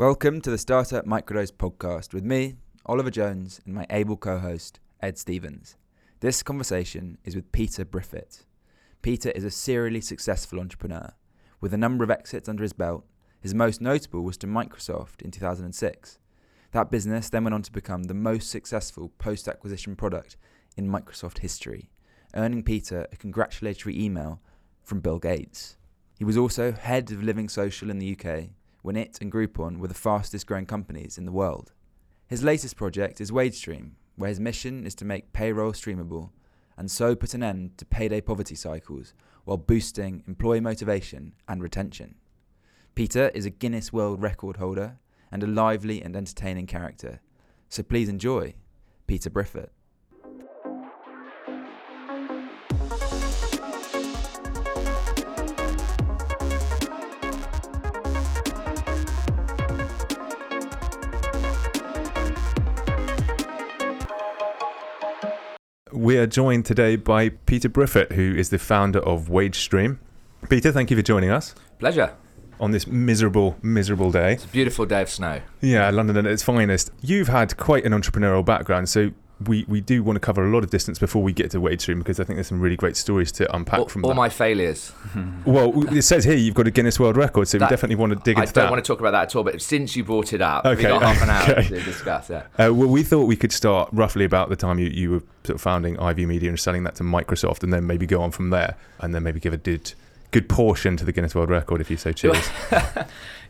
Welcome to the Startup Microdose podcast with me, Oliver Jones, and my able co host, Ed Stevens. This conversation is with Peter Briffett. Peter is a serially successful entrepreneur with a number of exits under his belt. His most notable was to Microsoft in 2006. That business then went on to become the most successful post acquisition product in Microsoft history, earning Peter a congratulatory email from Bill Gates. He was also head of Living Social in the UK when it and Groupon were the fastest growing companies in the world. His latest project is WageStream, where his mission is to make payroll streamable and so put an end to payday poverty cycles while boosting employee motivation and retention. Peter is a Guinness World Record holder and a lively and entertaining character, so please enjoy Peter Briffett. We are joined today by Peter Briffett, who is the founder of WageStream. Peter, thank you for joining us Pleasure. on this miserable, miserable day. It's a beautiful day of snow. Yeah, London at its finest. You've had quite an entrepreneurial background, so we, we do want to cover a lot of distance before we get to WageStream because I think there's some really great stories to unpack All, from all that. my failures. well, it says here you've got a Guinness World Record, so we definitely want to dig I into that. I don't that. want to talk about that at all, but since you brought it up, Okay, we got half an hour okay. to discuss. Yeah. Uh, well, we thought we could start roughly about the time you, you were sort of founding iView Media and selling that to Microsoft, and then maybe go on from there, and then maybe give a good, good portion to the Guinness World Record if you so choose.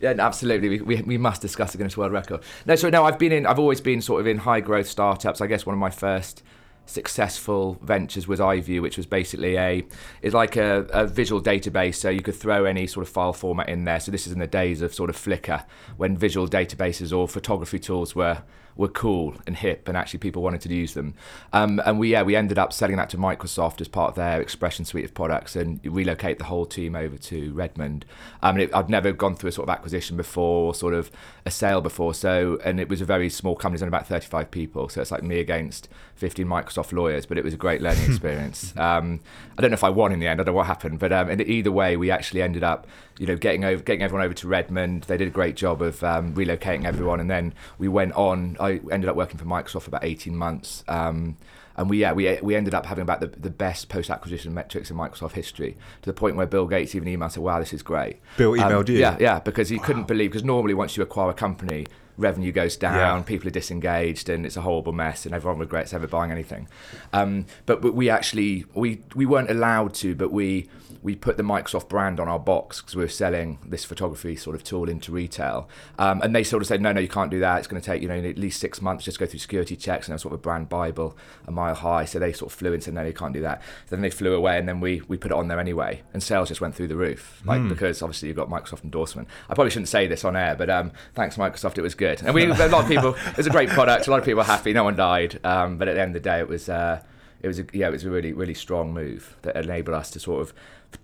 Yeah, absolutely. We, we, we must discuss the Guinness World Record. No, so no, I've been in. I've always been sort of in high growth startups. I guess one of my first successful ventures was iView, which was basically a it's like a, a visual database, so you could throw any sort of file format in there. So this is in the days of sort of Flickr, when visual databases or photography tools were were cool and hip, and actually people wanted to use them. Um, and we yeah we ended up selling that to Microsoft as part of their Expression suite of products, and relocate the whole team over to Redmond. Um, and it, I'd never gone through a sort of acquisition before, or sort of a sale before. So and it was a very small company, it's only about 35 people. So it's like me against 15 Microsoft lawyers, but it was a great learning experience. Um, I don't know if I won in the end. I don't know what happened, but um, and either way, we actually ended up, you know, getting over, getting everyone over to Redmond. They did a great job of um, relocating everyone, and then we went on. I ended up working for Microsoft for about 18 months. Um, and we yeah we we ended up having about the, the best post acquisition metrics in Microsoft history to the point where Bill Gates even emailed said wow this is great. Bill Um, emailed you? Yeah, yeah, because he couldn't believe because normally once you acquire a company, revenue goes down, Yeah. people are disengaged, and it's a horrible mess, and everyone regrets ever buying anything. Um, but, but we actually we we weren't allowed to, but we we put the Microsoft brand on our box because we were selling this photography sort of tool into retail, um, and they sort of said no, no, you can't do that. It's going to take you know at least six months just go through security checks, and that's sort of a brand bible a mile high. So they sort of flew and said no, you can't do that. then they flew away, and then we we put it on there anyway, and sales just went through the roof, like because obviously you've got Microsoft endorsement. I probably shouldn't say this on air, but um, thanks Microsoft, it was good, and we a lot of people. It was a great product. A lot of people were happy. No one died, um, but at the end of the day, it was. Uh, it was a, yeah, it was a really really strong move that enabled us to sort of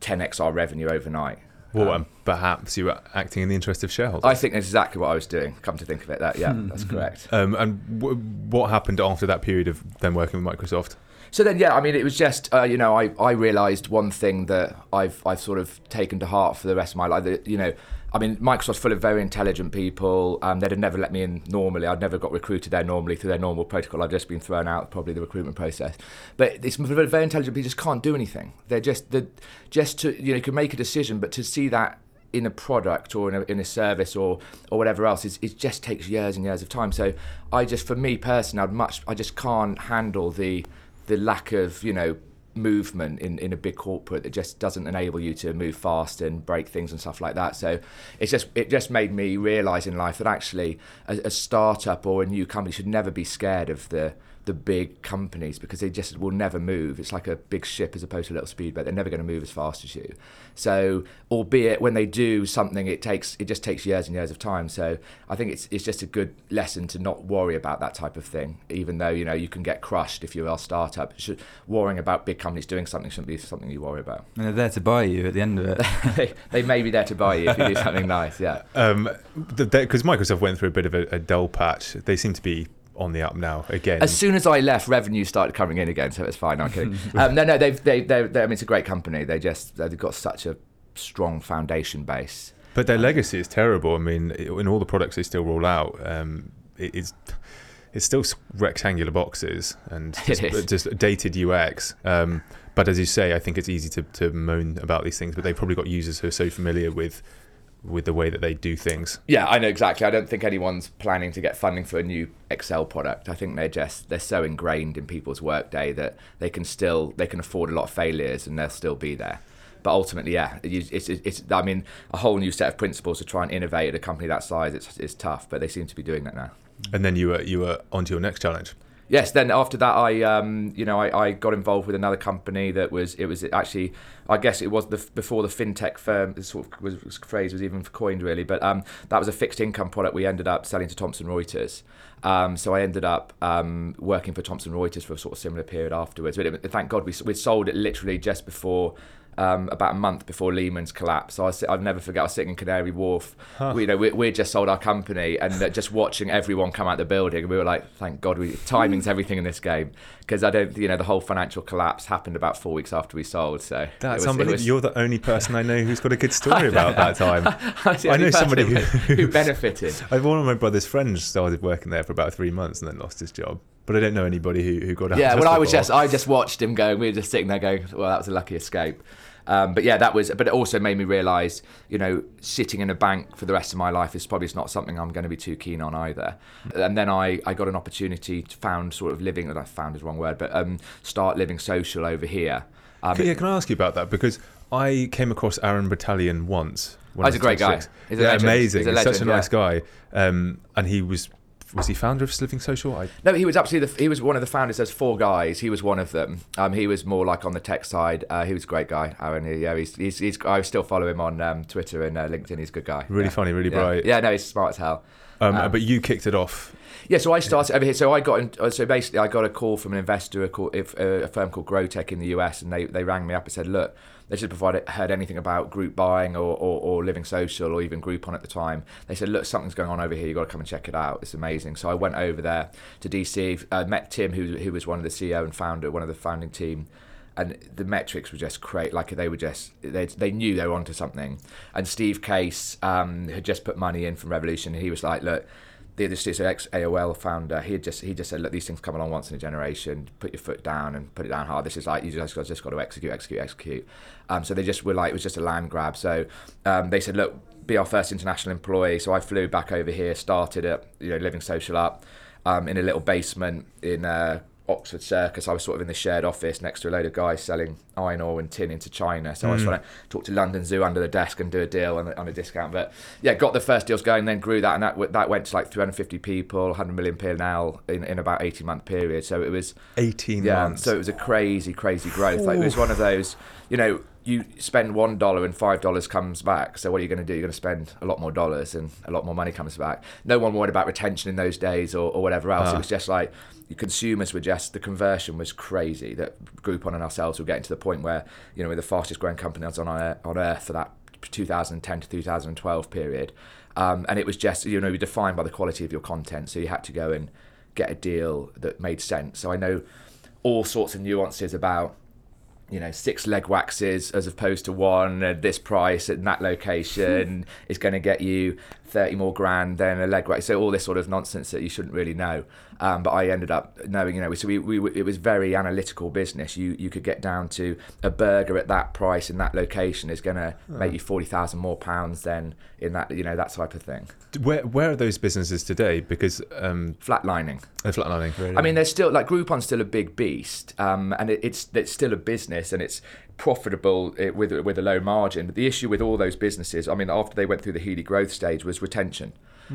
10x our revenue overnight. Well, Um, perhaps you were acting in the interest of shareholders. I think that's exactly what I was doing. Come to think of it, that yeah, that's correct. um, and w- what happened after that period of them working with Microsoft? So then, yeah, I mean, it was just uh, you know, I, I realised one thing that I've I've sort of taken to heart for the rest of my life. That, you know, I mean, Microsoft's full of very intelligent people. Um, they'd have never let me in normally. I'd never got recruited there normally through their normal protocol. I'd just been thrown out probably the recruitment process. But it's very, intelligent people just can't do anything. They're just the just to you know can make a decision, but to see that in a product or in a, in a service or or whatever else is it just takes years and years of time so i just for me personally i'd much i just can't handle the the lack of you know movement in, in a big corporate that just doesn't enable you to move fast and break things and stuff like that. So it's just it just made me realize in life that actually a, a startup or a new company should never be scared of the the big companies because they just will never move. It's like a big ship as opposed to a little speedboat. They're never going to move as fast as you. So, albeit when they do something, it takes it just takes years and years of time. So, I think it's it's just a good lesson to not worry about that type of thing. Even though you know you can get crushed if you're a startup, should, worrying about big companies doing something shouldn't be something you worry about. And they're there to buy you at the end of it. they, they may be there to buy you if you do something nice. Yeah. Um, Because Microsoft went through a bit of a, a dull patch. They seem to be on the up now again. As soon as I left, revenue started coming in again, so it's fine. I'm kidding. um, no, no, they've, they, they, I mean, it's a great company. They just they've got such a strong foundation base. But their legacy is terrible. I mean, in all the products they still roll out, um, it, it's it's still rectangular boxes and just, just dated UX. Um, but as you say, I think it's easy to, to moan about these things. But they've probably got users who are so familiar with with the way that they do things. Yeah, I know exactly. I don't think anyone's planning to get funding for a new Excel product. I think they're just they're so ingrained in people's workday that they can still they can afford a lot of failures and they'll still be there. But ultimately, yeah, it's, it's, it's I mean a whole new set of principles to try and innovate at a company that size. It's it's tough, but they seem to be doing that now. And then you were you were onto your next challenge. Yes. Then after that, I um, you know I, I got involved with another company that was it was actually I guess it was the before the fintech firm sort of was, was phrase was even coined really, but um, that was a fixed income product we ended up selling to Thomson Reuters. Um, so I ended up um, working for Thomson Reuters for a sort of similar period afterwards. But it, thank God we we sold it literally just before. Um, about a month before Lehman's collapse, so I was, I'll never forget. I was sitting in Canary Wharf. We, you know, we, we just sold our company, and uh, just watching everyone come out the building, we were like, "Thank God, we timing's everything in this game." Because I don't, you know, the whole financial collapse happened about four weeks after we sold. So That's was- unbelievable. was- You're the only person I know who's got a good story about that time. I know somebody who- who benefited. I've one of my brother's friends started working there for about three months and then lost his job. But I don't know anybody who, who got out. Yeah, well, I was just I just watched him go. We were just sitting there going, "Well, that was a lucky escape." Um, but yeah, that was. But it also made me realise, you know, sitting in a bank for the rest of my life is probably not something I'm going to be too keen on either. And then I, I got an opportunity to found sort of living. that I found is the wrong word, but um, start living social over here. Um, yeah, can I ask you about that? Because I came across Aaron Batalion once. when Oh, he's a great guy. He's yeah, amazing. He's He's such a nice guy. Um, and he was was he founder of Living Social? I, No, he was absolutely. The, he was one of the founders. There's four guys. He was one of them. Um, he was more like on the tech side. Uh, he was a great guy. Aaron. He- Yeah, he's, he's, he's I still follow him on um, Twitter and uh, LinkedIn. He's a good guy. Really Yeah. funny, really yeah. bright. Yeah, no, he's smart as hell. um, Um, but you kicked it off. Yeah, so I started over here. So I got in, uh, so basically I got a call from an investor, a, call, if, uh, a firm called Grotech in the US, and they, they rang me up and said, look, they should provide heard anything about group buying or, or, or living social or even Groupon at the time. They said, look, something's going on over here. You've got to come and check it out. It's amazing. So I went over there to DC, uh, met Tim, who who was one of the CEO and founder, one of the founding team. And the metrics were just great. Like they were just, they, they knew they were onto something. And Steve Case um, had just put money in from Revolution. He was like, look, the this is ex AOL founder. He just he just said, look, these things come along once in a generation. Put your foot down and put it down hard. This is like you just got, just got to execute, execute, execute. Um, so they just were like it was just a land grab. So um, they said, look, be our first international employee. So I flew back over here, started at you know Living Social up um, in a little basement in. Uh, Oxford Circus. I was sort of in the shared office next to a load of guys selling iron ore and tin into China. So I was trying to talk to London Zoo under the desk and do a deal on a, on a discount. But yeah, got the first deals going, then grew that, and that that went to like 350 people, 100 million P&L in, in about 18 month period. So it was 18 yeah, months. so it was a crazy, crazy growth. Like it was one of those, you know, you spend one dollar and five dollars comes back. So what are you going to do? You're going to spend a lot more dollars and a lot more money comes back. No one worried about retention in those days or, or whatever else. Ah. It was just like consumers were just the conversion was crazy. That Groupon and ourselves were getting to the point where you know we're the fastest growing companies on earth, on earth for that 2010 to 2012 period. Um, and it was just you know defined by the quality of your content. So you had to go and get a deal that made sense. So I know all sorts of nuances about you know six leg waxes as opposed to one at this price at that location is going to get you 30 more grand than a leg wax so all this sort of nonsense that you shouldn't really know. Um, but I ended up knowing you know so we, we it was very analytical business. You you could get down to a burger at that price in that location is going to make you 40,000 more pounds than in that you know that type of thing. Where where are those businesses today? Because um, flatlining. They're flatlining. Really. I mean, there's still like Groupon's still a big beast, um, and it, it's it's still a business and it's profitable eh, with with a low margin. But the issue with all those businesses, I mean, after they went through the Healy growth stage, was retention.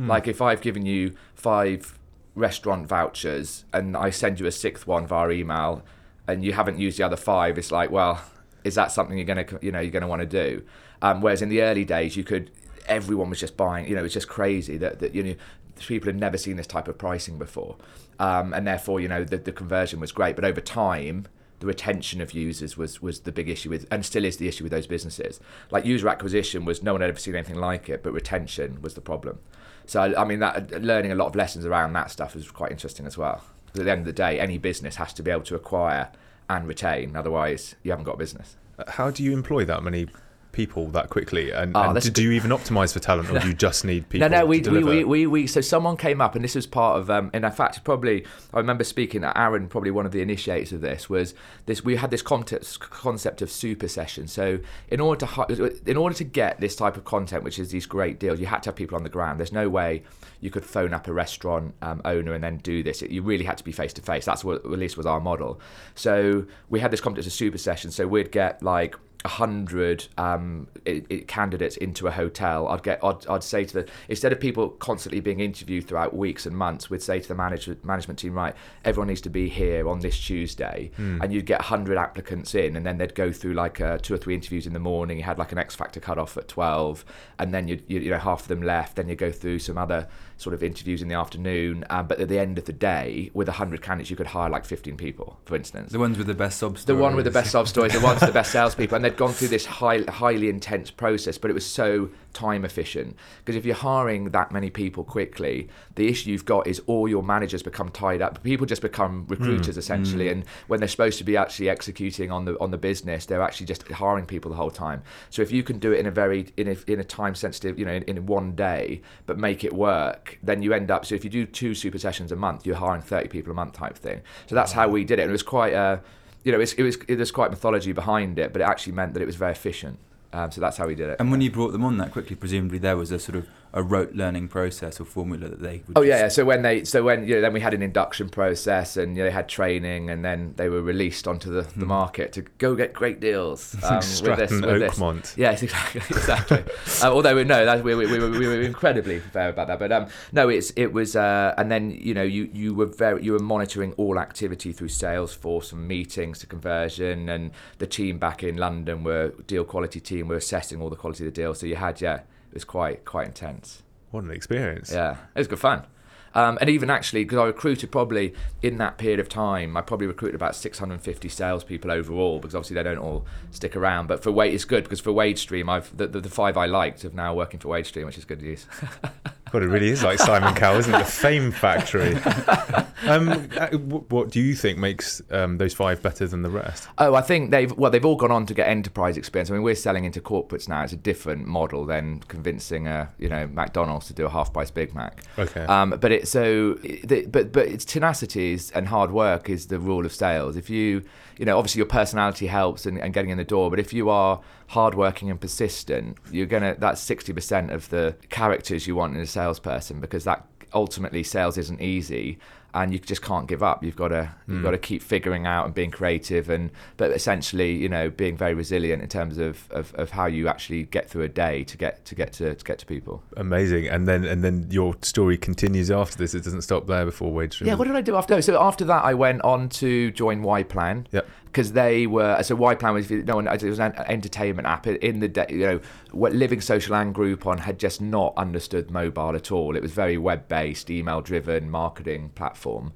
Like if I've given you five restaurant vouchers and I send you a sixth one via email, and you haven't used the other five, it's like, well, is that something you're gonna you know you're gonna want to do? Um, whereas in the early days, you could everyone was just buying. You know, it's just crazy that that you know people had never seen this type of pricing before, um, and therefore you know the, the conversion was great. But over time, the retention of users was was the big issue with, and still is the issue with those businesses. Like user acquisition was no one had ever seen anything like it, but retention was the problem. So I, mean, that learning a lot of lessons around that stuff is quite interesting as well. 'Cause at the end of the day, any business has to be able to acquire and retain. Otherwise, you haven't got a business. how do you employ that many people that quickly? And, Ah, and do you even optimize for talent, or do you just need people? No, no, we, we, we, we, we, so someone came up, and this was part of, um, and in fact, probably, I remember speaking to Aaron, probably one of the initiators of this, was this, we had this concept, concept of super session. So in order to, in order to get this type of content, which is these great deals, you had to have people on the ground. There's no way you could phone up a restaurant um, owner and then do this. It, you really had to be face to face. That's what, at least was our model. So we had this concept of super session. So we'd get like, hundred um, i i candidates into a hotel, I'd get I'd, I'd say to the instead of people constantly being interviewed throughout weeks and months, we'd say to the management management team, right, everyone needs to be here on this Tuesday, and you'd get a hundred applicants in, and then they'd go through like uh, two or three interviews in the morning. You had like an X Factor cut off at twelve, and then you you know half of them left. Then you go through some other sort of interviews in the afternoon, um, but at the end of the day, with a hundred candidates, you could hire like fifteen people, for instance. The ones with the best The stories. one with the best sub stories, the ones with the best salespeople, and they'd gone through this high, highly intense process, but it was so time efficient. Because if you're hiring that many people quickly, the issue you've got is all your managers become tied up. People just become recruiters mm, essentially, mm. and when they're supposed to be actually executing on the on the business, they're actually just hiring people the whole time. So if you can do it in a very in a, in a time sensitive, you know, in, in one day, but make it work, then you end up. So if you do two super sessions a month, you're hiring 30 people a month type thing. So that's how we did it, and it was quite a you know, it's, it was it, there's quite mythology behind it, but it actually meant that it was very efficient. Um, so that's how we did it. And when you brought them on that quickly, presumably there was a sort of a rote learning process or formula that they would Oh yeah, yeah. So when they, so when you know, then we had an induction process, and you know, they had training, and then they were released onto the, the market to go get great deals um, with this. With this. Oakmont. Yes, exactly, exactly. uh, although we no, that, we, we, we, were, we were incredibly fair about that. But um, no, it's it was, uh, and then you know, you you were very you were monitoring all activity through Salesforce and meetings to conversion, and the team back in London were deal quality team were assessing all the quality of the deal. So you had yeah, it was quite quite intense. What an experience! Yeah, it was good fun. Um, and even actually, because I recruited probably in that period of time, I probably recruited about 650 salespeople overall, because obviously they don't all stick around. But for Wait, it's good because for WageStream, I've the, the, the five I liked have now working for WageStream, which is good news. God, it really is like Simon Cowell, isn't it? The Fame Factory. um, uh, what do you think makes um, those five better than the rest? Oh, I think they've well, they've all gone on to get enterprise experience. I mean, we're selling into corporates now. It's a different model than convincing a you know McDonald's to do a half price Big Mac. Okay. Um, but it's so, the, but but it's tenacity and hard work is the rule of sales. If you you know obviously your personality helps and, and getting in the door, but if you are hardworking and persistent, you're gonna that's sixty percent of the characters you want in a salesperson because that ultimately sales isn't easy and you just can't give up you've got to you've hmm. got to keep figuring out and being creative and but essentially you know being very resilient in terms of, of, of how you actually get through a day to get to get to, to get to people Amazing. And then and then your story continues after this. It doesn't stop there before WageStream. yeah what did i do after so after that i went on to join y plan Yep. Because they were so Y Plan was you know it was an entertainment app in the day. You know, what Living Social and Groupon had just not understood mobile at all. It was very web based, email driven marketing platform.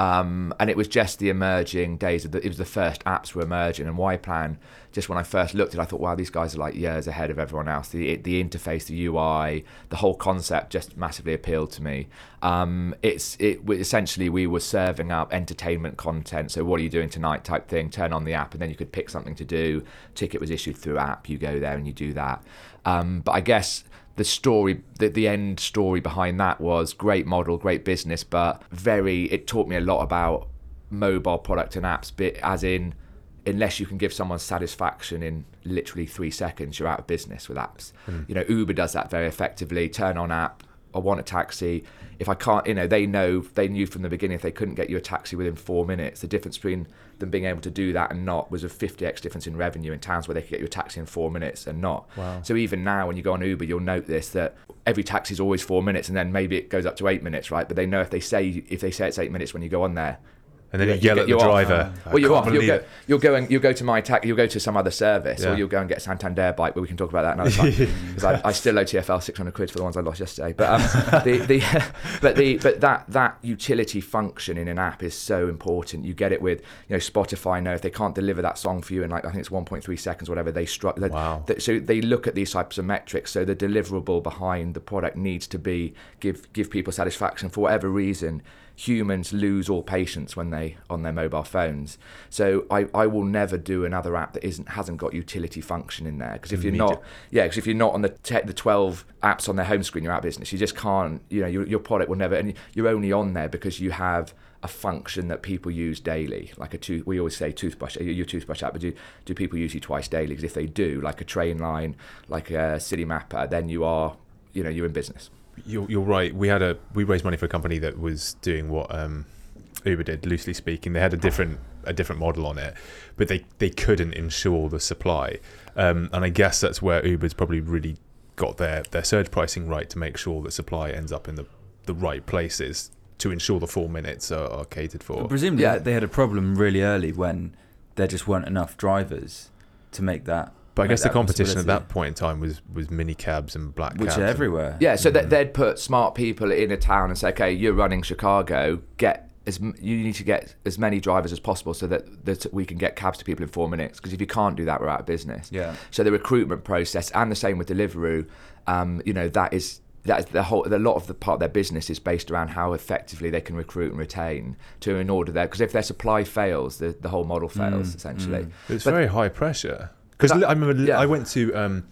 Um, and it was just the emerging days of the, it was the first apps were emerging. And Y Plan just when I first looked at it I thought wow these guys are like years ahead of everyone else. The the interface the UI the whole concept just massively appealed to me. Um, it's it essentially we were serving up entertainment content. So what are you doing tonight type thing? Turn on the app and then you could pick something to do. Ticket was issued through app. You go there and you do that. Um, but I guess the story the, the end story behind that was great model great business but very it taught me a lot about mobile product and apps bit as in unless you can give someone satisfaction in literally three seconds you're out of business with apps hmm. you know uber does that very effectively turn on app I want a taxi. If I can't, you know, they know they knew from the beginning if they couldn't get you a taxi within four minutes, the difference between them being able to do that and not was a 50x difference in revenue in towns where they could get you a taxi in four minutes and not. Wow. So even now, when you go on Uber, you'll note this that every taxi is always four minutes, and then maybe it goes up to eight minutes, right? But they know if they say if they say it's eight minutes when you go on there, And then Yeah, you you yell get- at the driver. I well, you're off. You'll go. You'll go and you'll go to my tax. You'll go to some other service, Yeah. or you'll go and get Santander bike. But we can talk about that another time because I, I still owe TFL 600 quid for the ones I lost yesterday. But um, the, the but the but that that utility function in an app is so important. You get it with you know Spotify. Know if they can't deliver that song for you in like I think it's 1.3 seconds, whatever they struck. Wow. So they look at these types of metrics. So the deliverable behind the product needs to be give give people satisfaction for whatever reason. Humans lose all patience when they on their mobile phones. So I, I will never do another app that isn't hasn't got utility function in there. Because if you're not yeah because if you're not on the te- the 12 apps on their home screen your app business you just can't you know your, your product will never and you're only on there because you have a function that people use daily like a tooth we always say toothbrush uh, your toothbrush app but do, do people use you twice daily? Because if they do like a train line like a Citymapper then you are you know you're in business You're, you're right. We had a we raised money for a company that was doing what um, Uber did, loosely speaking. They had a different a different model on it, but they they couldn't ensure the supply. Um, and I guess that's where Uber's probably really got their their surge pricing right to make sure that supply ends up in the the right places to ensure the four minutes are, are catered for. Presumably, Yeah. they had a problem really early when there just weren't enough drivers to make that. But I guess the competition at that point in time was was mini cabs and black which cabs. are and- everywhere. Yeah, so Mm. that they'd put smart people in a town and say, okay, you're running Chicago, get as you need to get as many drivers as possible so that, that we can get cabs to people in four minutes. Because if you can't do that, we're out of business. Yeah. So the recruitment process and the same with Deliveroo, um, you know, that is that is the whole. A lot of the part of their business is based around how effectively they can recruit and retain to in order there. Because if their supply fails, the, the whole model fails Mm, essentially. mm. It's But- very high pressure. Because I remember yeah. I went to um,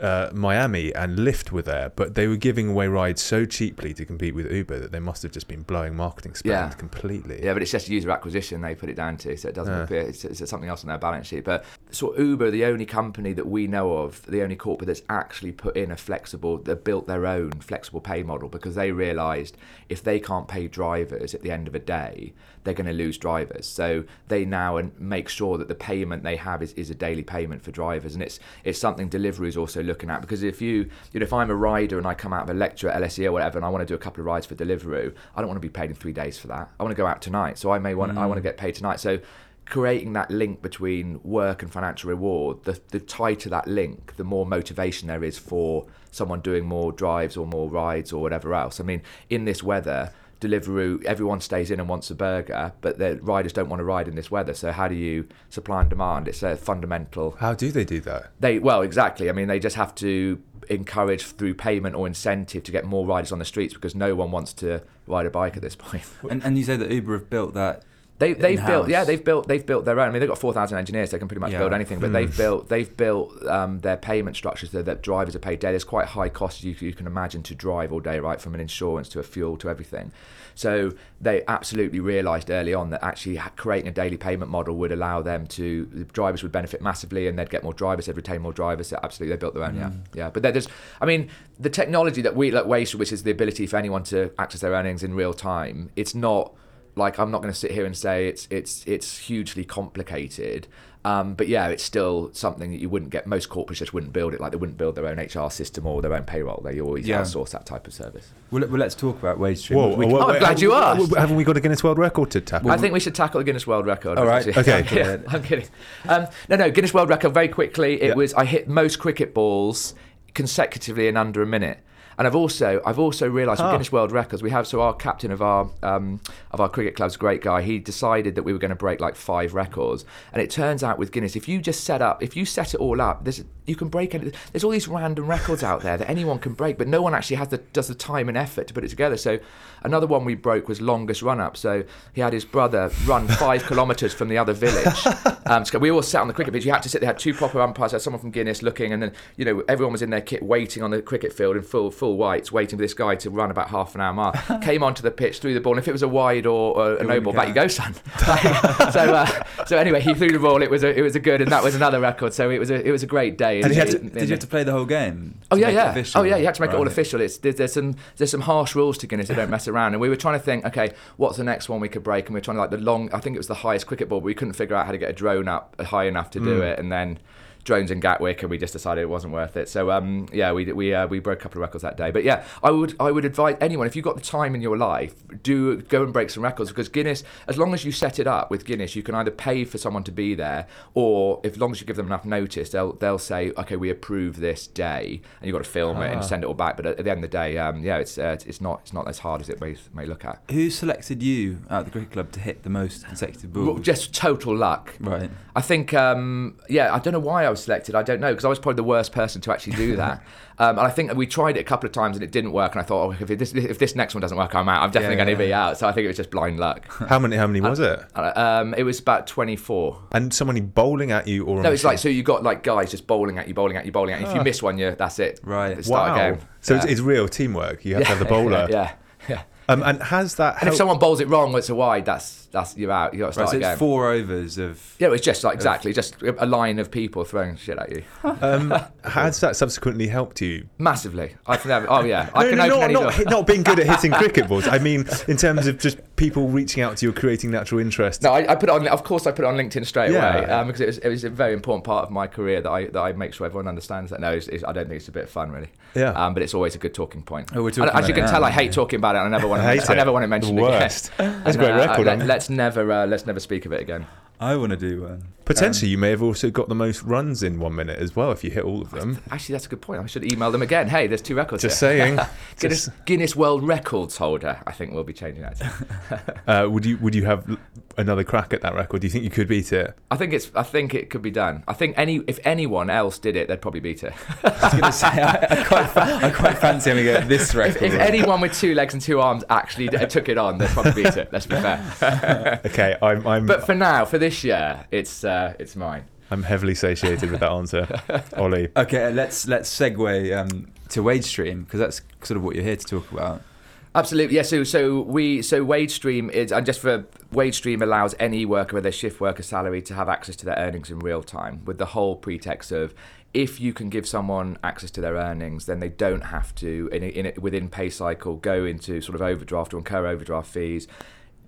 uh, Miami and Lyft were there, but they were giving away rides so cheaply to compete with Uber that they must have just been blowing marketing spend Yeah. completely. Yeah, but it's just user acquisition they put it down to, so it doesn't Yeah. appear it's, it's something else on their balance sheet. But so Uber, the only company that we know of, the only corporate that's actually put in a flexible, that built their own flexible pay model because they realised if they can't pay drivers at the end of a day, they're going to lose drivers. So they now and make sure that the payment they have is, is a daily payment for drivers, and it's it's something Deliveroo is also looking at because if you you know if I'm a rider and I come out of a lecture at LSE or whatever, and I want to do a couple of rides for Deliveroo, I don't want to be paid in three days for that. I want to go out tonight, so I may want I want to mm. get paid tonight. So creating that link between work and financial reward, the, the tighter that link, the more motivation there is for someone doing more drives or more rides or whatever else. I mean, in this weather, Deliveroo, everyone stays in and wants a burger, but the riders don't want to ride in this weather. So how do you supply and demand? It's a fundamental. How do they do that? They well, exactly. I mean, they just have to encourage through payment or incentive to get more riders on the streets because no one wants to ride a bike at this point. And, and you say that Uber have built that. They, they've built, yeah, they've built, they've built their own. I mean, they've got four thousand engineers; they can pretty much Yeah. build anything. But Hmm. they've built, they've built um, their payment structures so that drivers are paid daily. It's quite high costs you, you can imagine to drive all day, right, from an insurance to a fuel to everything. So they absolutely realised early on that actually creating a daily payment model would allow them to the drivers would benefit massively, and they'd get more drivers, they'd retain more drivers. So absolutely, they built their own. Yeah, Mm. yeah. But there's, I mean, the technology that we like Waste, which is the ability for anyone to access their earnings in real time. It's not like I'm not going to sit here and say it's it's it's hugely complicated. Um, but yeah, it's still something that you wouldn't get. Most corporates just wouldn't build it. Like they wouldn't build their own HR system or their own payroll. They always Yeah. outsource that type of service. Well, well, let's talk about WageStream. Whoa, We- whoa, I'm wait, glad you have- asked. Haven't we got a Guinness World Record to tackle? I think we should tackle the Guinness World Record. All right. actually. Okay. yeah, I'm kidding. Um, no, no, Guinness World Record. Very quickly, it Yeah. was I hit most cricket balls consecutively in under a minute. And I've also I've also realised with Ah. Guinness World Records we have so our captain of our um, of our cricket club's a great guy. He decided that we were going to break like five records, and it turns out with Guinness, if you just set up, if you set it all up, there's you can break any. There's all these random records out there that anyone can break, but no one actually has the does the time and effort to put it together. So another one we broke was longest run up. So he had his brother run five kilometres from the other village. Um, so we all sat on the cricket pitch. You had to sit. They had two proper umpires. Had someone from Guinness looking, and then you know everyone was in their kit waiting on the cricket field in full full whites, waiting for this guy to run about half an hour mile. Came onto the pitch, threw the ball, and if it was a wide or, or a no ball, back you go, son. so uh, so anyway, he threw the ball. It was a it was a good, and that was another record. So it was a it was a great day. Did, you have to, In- did you have to play the whole game? Oh yeah, yeah. official? Oh yeah, you had to make it all official. It's there's, there's some there's some harsh rules to Guinness. They don't mess around. And we were trying to think, okay, what's the next one we could break? And we were trying to like the long. I think it was the highest cricket ball, but we couldn't figure out how to get a drone up high enough to do Mm. it. And then drones in Gatwick, and we just decided it wasn't worth it. So um, yeah, we we uh, we broke a couple of records that day. But yeah, I would I would advise anyone if you've got the time in your life, do go and break some records because Guinness, as long as you set it up with Guinness, you can either pay for someone to be there, or if long as you give them enough notice, they'll they'll say, okay, we approve this day, and you've got to film it Ah. and send it all back. But at, at the end of the day, um, yeah, it's uh, it's not it's not as hard as it may, may look at. Who selected you at the cricket club to hit the most consecutive Well. Just total luck. right. I think, um, yeah, I don't know why I was was selected, I don't know because I was probably the worst person to actually do that. um, and I think we tried it a couple of times and it didn't work. And I thought, oh, if this if this next one doesn't work, I'm out. I'm definitely Yeah, going to be out. So I think it was just blind luck. How many? How many was it? Uh, um, it was about 24. And somebody bowling at you, or No, it's like so you got like guys just bowling at you, bowling at you, bowling at you. If you miss one, you that's it. Right. Start wow. So Yeah. it's, it's real teamwork. You have to have the bowler. Yeah, yeah. Um, and has that And if someone bowls it wrong, it's a wide. That's that's you're out. You got to Right, so again. it's four overs of. yeah, It's just like exactly just a line of people throwing shit at you. um, has that subsequently helped you? Massively. I can have. Oh yeah, I No, can no, open not, any not, door. not being good at hitting cricket balls. I mean, in terms of just people reaching out to you, creating natural interest. No, I, I put it on. Of course, I put it on LinkedIn straight Yeah. away um, because it was, it was a very important part of my career that I that I make sure everyone understands that. No, it's, it's, I don't think it's a bit of fun really. Yeah. Um, but it's always a good talking point. Oh, we're And talking as you can it tell, I hate yeah. talking about it. and I never want I to. hate Mention, I it. never want to mention The it again. worst. That's a great uh, record. Let, I'm- let's never uh, let's never speak of it again. I want to do one. Potentially, you may have also got the most runs in one minute as well if you hit all of them. Actually, that's a good point. I should email them again. Hey, there's two records. Just here. saying. Guinness, Guinness World Records holder. I think we'll be changing that. Uh, would you would you have another crack at that record? Do you think you could beat it? I think it's. I think it could be done. I think any if anyone else did it, they'd probably beat it. I was going to say, I, I, quite, I quite fancy having a this record. if anyone with two legs and two arms actually took it on, they'd probably beat it. Let's be fair. Okay, I'm I'm But for now, for this year, it's uh, it's mine. I'm heavily satiated with that answer, Ollie. Okay, let's let's segue um, to WageStream because that's sort of what you're here to talk about. Absolutely, yeah. So, so we, so WageStream is, and just for WageStream allows any worker with a shift worker salary to have access to their earnings in real time, with the whole pretext of if you can give someone access to their earnings, then they don't have to in, a, in a, within pay cycle go into sort of overdraft or incur overdraft fees.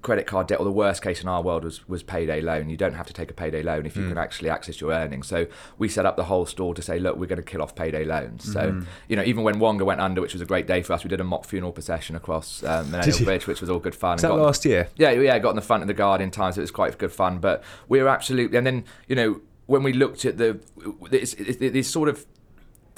Credit card debt, or the worst case in our world was, was payday loan. You don't have to take a payday loan if you can actually access your earnings. So we set up the whole store to say, look, we're going to kill off payday loans. So you know, even when Wonga went under, which was a great day for us, we did a mock funeral procession across um, Millennial Bridge, which was all good fun. Was that last year? yeah, yeah, got in the front of the guard in time, so it was quite good fun. But we were absolutely, and then you know when we looked at the this, this sort of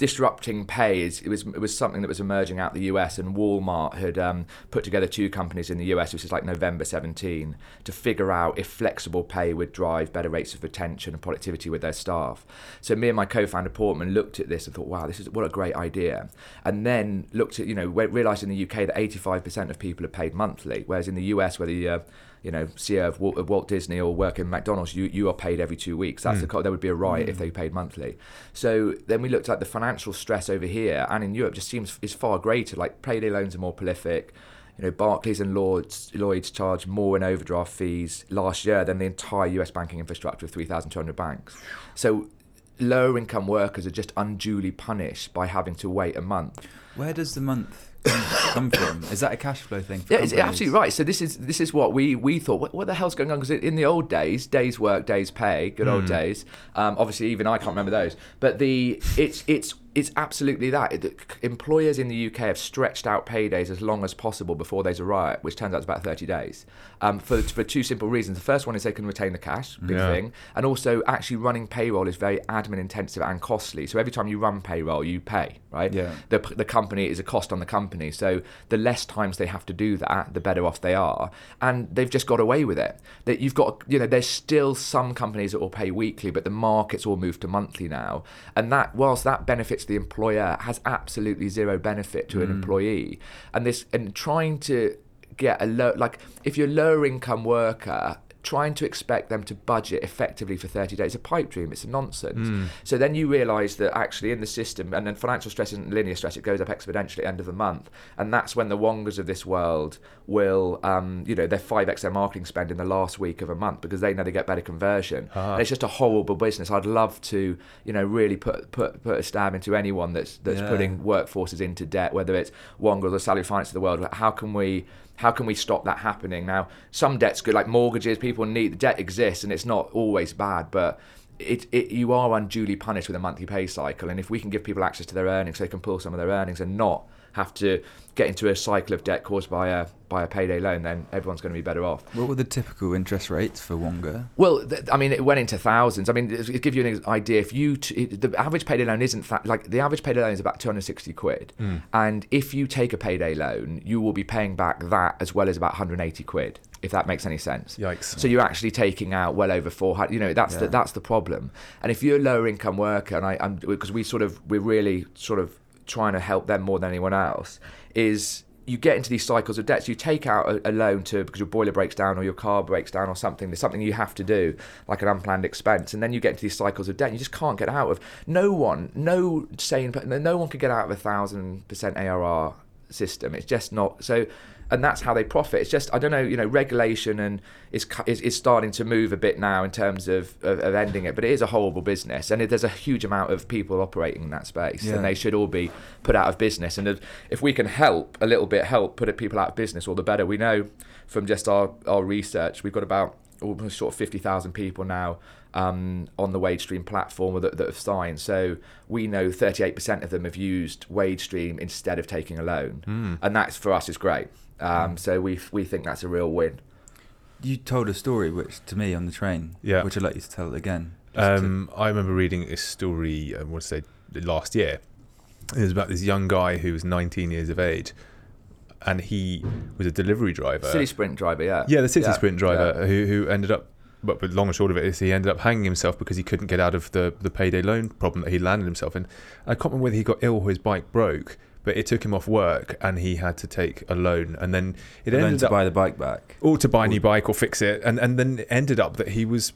disrupting pay is it was it was something that was emerging out the US and Walmart had um, put together two companies in the US which is like November 17 to figure out if flexible pay would drive better rates of retention and productivity with their staff. So me and my co-founder Portman looked at this and thought wow this is what a great idea. And then looked at you know realized in the UK that 85% of people are paid monthly whereas in the US where you're you know, CEO of uh, Walt, of Walt Disney or work in McDonald's, you, you are paid every two weeks. That's the mm. co- there would be a riot if mm. they paid monthly. So then we looked at the financial stress over here and in Europe just seems is far greater. Like payday loans are more prolific. You know, Barclays and Lloyd's, Lloyd's charge more in overdraft fees last year than the entire US banking infrastructure of 3,200 banks. So lower income workers are just unduly punished by having to wait a month. Where does the month come from? Is that a cash flow thing? For Yeah, it's absolutely right. So this is this is what we we thought. What, what the hell's going on? Because in the old days, days work, days pay, good old days. Um, obviously, even I can't remember those. But the it's it's it's absolutely that. It- employers in the UK have stretched out paydays as long as possible before there's a riot, which turns out it's about 30 days. Um, for for two simple reasons. The first one is they can retain the cash, big Yeah. thing, and also actually running payroll is very admin intensive and costly. So every time you run payroll, you pay, right? Yeah. the, the company is a cost on the company. So the less times they have to do that, the better off they are. And they've just got away with it. That you've got, you know, there's still some companies that will pay weekly, but the market's all moved to monthly now. And that, whilst that benefits the employer, has absolutely zero benefit to an mm. employee. And this, and trying to get a low, like if you're a lower income worker, trying to expect them to budget effectively for 30 days. Is a pipe dream it's a nonsense. So then you realize that actually in the system and then financial stress isn't linear stress it goes up exponentially at the end of the month. And that's when the wongas of this world will um, you know they're 5x their marketing spend in the last week of a month because they know they get better conversion. And it's just a horrible business. I'd love to you know really put put, put a stab into anyone that's that's Yeah. putting workforces into debt whether it's wongas or salary finance of the world. How can we how can we stop that happening? Now some debt's good like mortgages people need the debt exists and it's not always bad but it, it you are unduly punished with a monthly pay cycle. And if we can give people access to their earnings so they can pull some of their earnings and not have to get into a cycle of debt caused by a by a payday loan, then everyone's going to be better off. What were the typical interest rates for Wonga? Well, th- I mean, it went into thousands. I mean, to give you an idea, if you t- the average payday loan isn't fa- like the average payday loan is about 260 quid, hmm. and if you take a payday loan, you will be paying back that as well as about 180 quid, if that makes any sense. Yikes. So you're actually taking out well over 400. You know, that's the that's the problem. And if you're a lower income worker, and I, I'm because we sort of we're really sort of trying to help them more than anyone else, is you get into these cycles of debts. You take out a, a loan to because your boiler breaks down or your car breaks down or something. There's something you have to do, like an unplanned expense, and then you get into these cycles of debt. You just can't get out of. No one, no sane, no one could get out of a thousand percent APR system. It's just not so. And that's how they profit. It's just I don't know. You know, regulation and is is, is starting to move a bit now in terms of, of, of ending it. But it is a horrible business, and it, there's a huge amount of people operating in that space, Yeah. and they should all be put out of business. And if, we can help a little bit, help put people out of business, all the better. We know from just our our research, we've got about almost sort of fifty thousand people now um, on the WageStream platform that, that have signed. So we know 38% of them have used WageStream instead of taking a loan, and that's for us is great. Um, So we we think that's a real win. You told a story, which to me on the train, Yeah. which I'd like you to tell again. just to- Um, I remember reading a story, I want to say last year. It was about this young guy who was 19 years of age, and he was a delivery driver. City Sprint driver, yeah. yeah, the city Yeah, sprint driver who who ended up. But, but long and short of it is he ended up hanging himself because he couldn't get out of the, the payday loan problem that he landed himself in. I can't remember whether he got ill or his bike broke, but it took him off work and he had to take a loan. And then it learn ended to up buy the bike back. or to buy a new bike or fix it, and and then it ended up that he was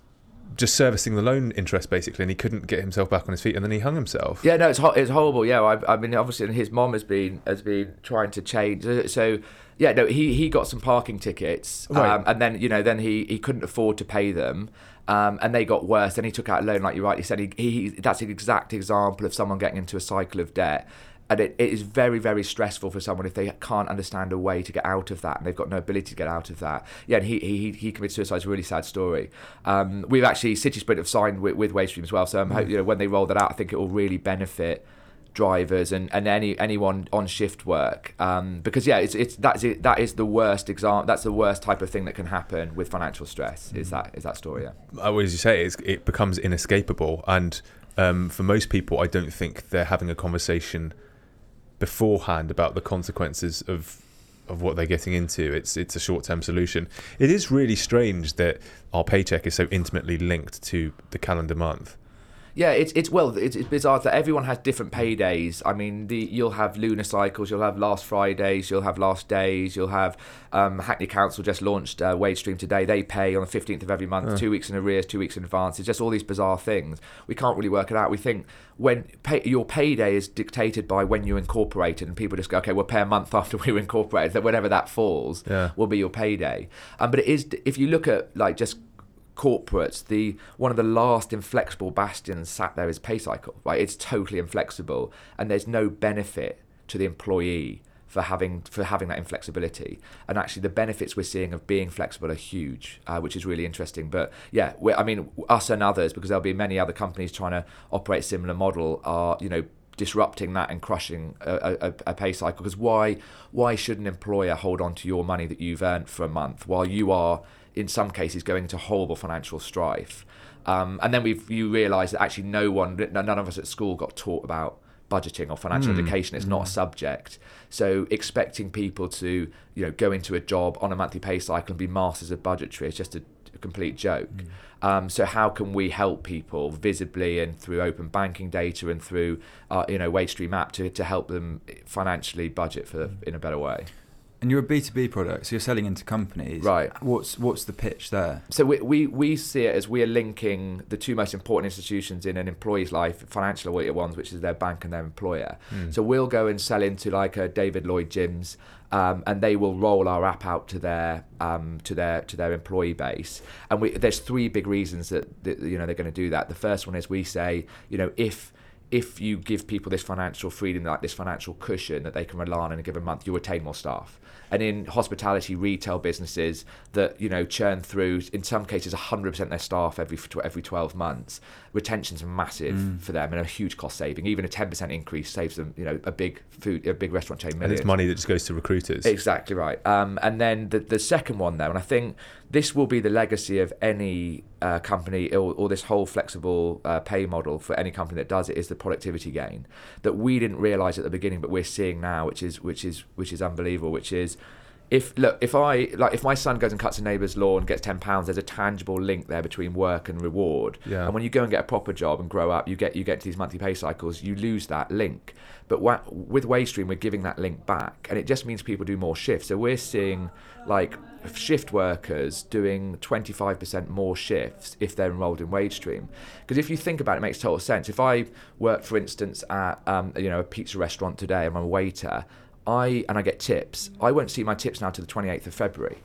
just servicing the loan interest basically, and he couldn't get himself back on his feet, and then he hung himself. Yeah, no, it's ho- it's horrible. Yeah, I, I mean, obviously, his mom has been has been trying to change. So, yeah, no, he he got some parking tickets, Right. um, and then you know, then he he couldn't afford to pay them, um, and they got worse. Then he took out a loan, like you rightly said. He, he that's an exact example of someone getting into a cycle of debt. And it, it is very, very stressful for someone if they can't understand a way to get out of that and they've got no ability to get out of that. Yeah, and he, he, he committed suicide. It's a really sad story. Um, we've actually, City Sprint have signed with, with WageStream as well. So I'm hope, you know, when they roll that out, I think it will really benefit drivers and, and any anyone on shift work um, because yeah it's it's that's it that is the worst example that's the worst type of thing that can happen with financial stress is that is that story yeah As you say, it's, it becomes inescapable, and um, for most people, I don't think they're having a conversation beforehand about the consequences of of what they're getting into. It's it's a short term solution. It is really strange that our paycheck is so intimately linked to the calendar month. Yeah, it's it's well, it's, it's bizarre that everyone has different paydays. I mean, the you'll have lunar cycles, you'll have last Fridays, you'll have last days, you'll have um, Hackney Council just launched uh, WageStream today. They pay on the fifteenth of every month, two weeks in arrears, two weeks in advance. It's just all these bizarre things. We can't really work it out. We think when pay, your payday is dictated by when you're incorporated, and people just go, okay, we'll pay a month after we were incorporated. That whenever that falls, Yeah. will be your payday. Um, but it is if you look at like just corporates, the one of the last inflexible bastions sat there is pay cycle. Right, it's totally inflexible, and there's no benefit to the employee for having for having that inflexibility. And actually, the benefits we're seeing of being flexible are huge, uh, which is really interesting. But yeah, I mean, us and others, because there'll be many other companies trying to operate similar model, are you know disrupting that and crushing a, a, a pay cycle because why why should an employer hold on to your money that you've earned for a month while you are in some cases going into horrible financial strife. Um, and then we've you realize that actually no one none of us at school got taught about budgeting or financial education. It's not a subject. So expecting people to you know go into a job on a monthly pay cycle and be masters of budgetary is just a, a complete joke. Um, so how can we help people visibly and through open banking data and through uh, you know WageStream app to, to help them financially budget for in a better way? And you're a B2B product, so you're selling into companies. Right. What's what's the pitch there? So we, we, we see it as we are linking the two most important institutions in an employee's life, financial ones, which is their bank and their employer. So we'll go and sell into like a David Lloyd Gyms, um, and they will roll our app out to their um, to their to their employee base. And we, there's three big reasons that, that you know they're going to do that. The first one is we say you know if if you give people this financial freedom, like this financial cushion that they can rely on in a given month, you retain more staff. And in hospitality retail businesses that you know churn through in some cases 100% their staff every every 12 months retention's massive Mm. for them and a huge cost saving even a 10% increase saves them you know a big food a big restaurant chain and it's money that just goes to recruiters. Exactly right. Um, and then the, the second one, though, and I think this will be the legacy of any uh, company or, or this whole flexible uh, pay model for any company that does it is the productivity gain that we didn't realize at the beginning, but we're seeing now, which is which is which is unbelievable. Which is if look if I like if my son goes and cuts a neighbour's lawn and gets ten pounds, there's a tangible link there between work and reward. Yeah. And when you go and get a proper job and grow up, you get you get to these monthly pay cycles, you lose that link. But wa- with WageStream, we're giving that link back, and it just means people do more shifts. So we're seeing like shift workers doing 25% more shifts if they're enrolled in WageStream. Because if you think about it, it makes total sense. If I work, for instance, at um, you know a pizza restaurant today, I'm a waiter, I and I get tips. I won't see my tips now till the 28th of February.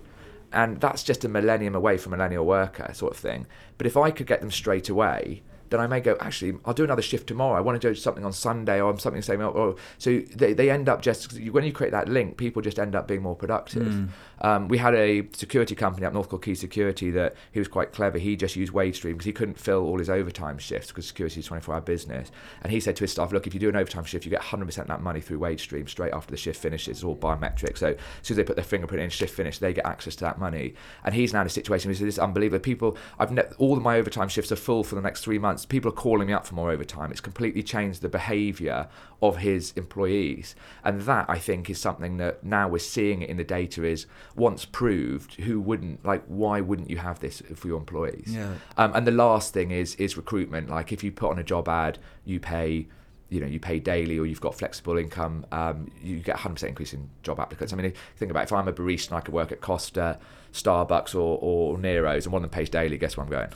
And that's just a millennium away from millennial worker sort of thing. But if I could get them straight away, then I may go, actually, I'll do another shift tomorrow. I want to do something on Sunday or something same. Or, so they, they end up just, when you create that link, people just end up being more productive. Hmm. Um, we had a security company up north called Key Security that he was quite clever. He just used WageStream because he couldn't fill all his overtime shifts because security is 24 hour business. And he said to his staff, look, if you do an overtime shift, you get 100% of that money through WageStream straight after the shift finishes. It's all biometric. So as soon as they put their fingerprint in, shift finish, they get access to that money. And he's now in a situation where he says, this is unbelievable. People, I've ne- all of my overtime shifts are full for the next three months. People are calling me up for more overtime. It's completely changed the behaviour of his employees. And that, I think, is something that now we're seeing in the data is once proved, who wouldn't, like, why wouldn't you have this for your employees? Yeah. Um, and the last thing is is recruitment. Like if you put on a job ad, you pay, you know, you pay daily, or you've got flexible income, um, you get 100% increase in job applicants. I mean, think about it, if I'm a barista and I could work at Costa, Starbucks, or, or Nero's, and one of them pays daily, guess where I'm going?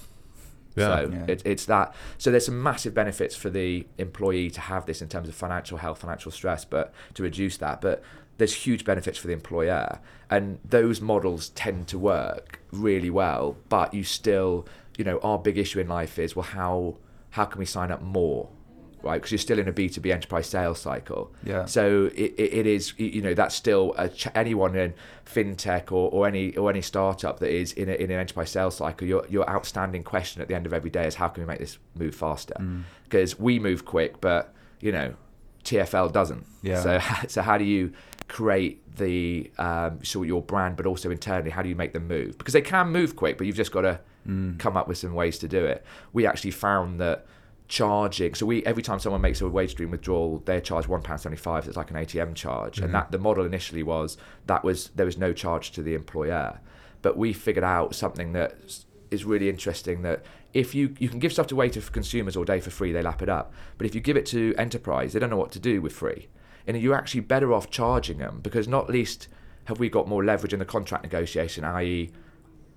Yeah. So Yeah. It, it's that. So there's some massive benefits for the employee to have this in terms of financial health, financial stress, but to reduce that. But there's huge benefits for the employer, and those models tend to work really well. But you still, you know, our big issue in life is well, how how can we sign up more? Right, because you're still in a B2B enterprise sales cycle. Yeah. So it, it, it is, you know, that's still ch- anyone in fintech or, or any or any startup that is in, a, in an enterprise sales cycle. Your your outstanding question at the end of every day is how can we make this move faster? Mm. Because we move quick, but you know, TFL doesn't. Yeah. So so how do you create the um, sort of your brand, but also internally, how do you make them move? Because they can move quick, but you've just got to Mm. come up with some ways to do it. We actually found that charging so we every time someone makes a WageStream withdrawal they're charged one pound 75 it's like an atm charge Mhm. and that the model initially was that was there was no charge to the employer but we figured out something that is really interesting that if you you can give stuff away to consumers all day for free they lap it up but if you give it to enterprise they don't know what to do with free and you're actually better off charging them because not least have we got more leverage in the contract negotiation i.e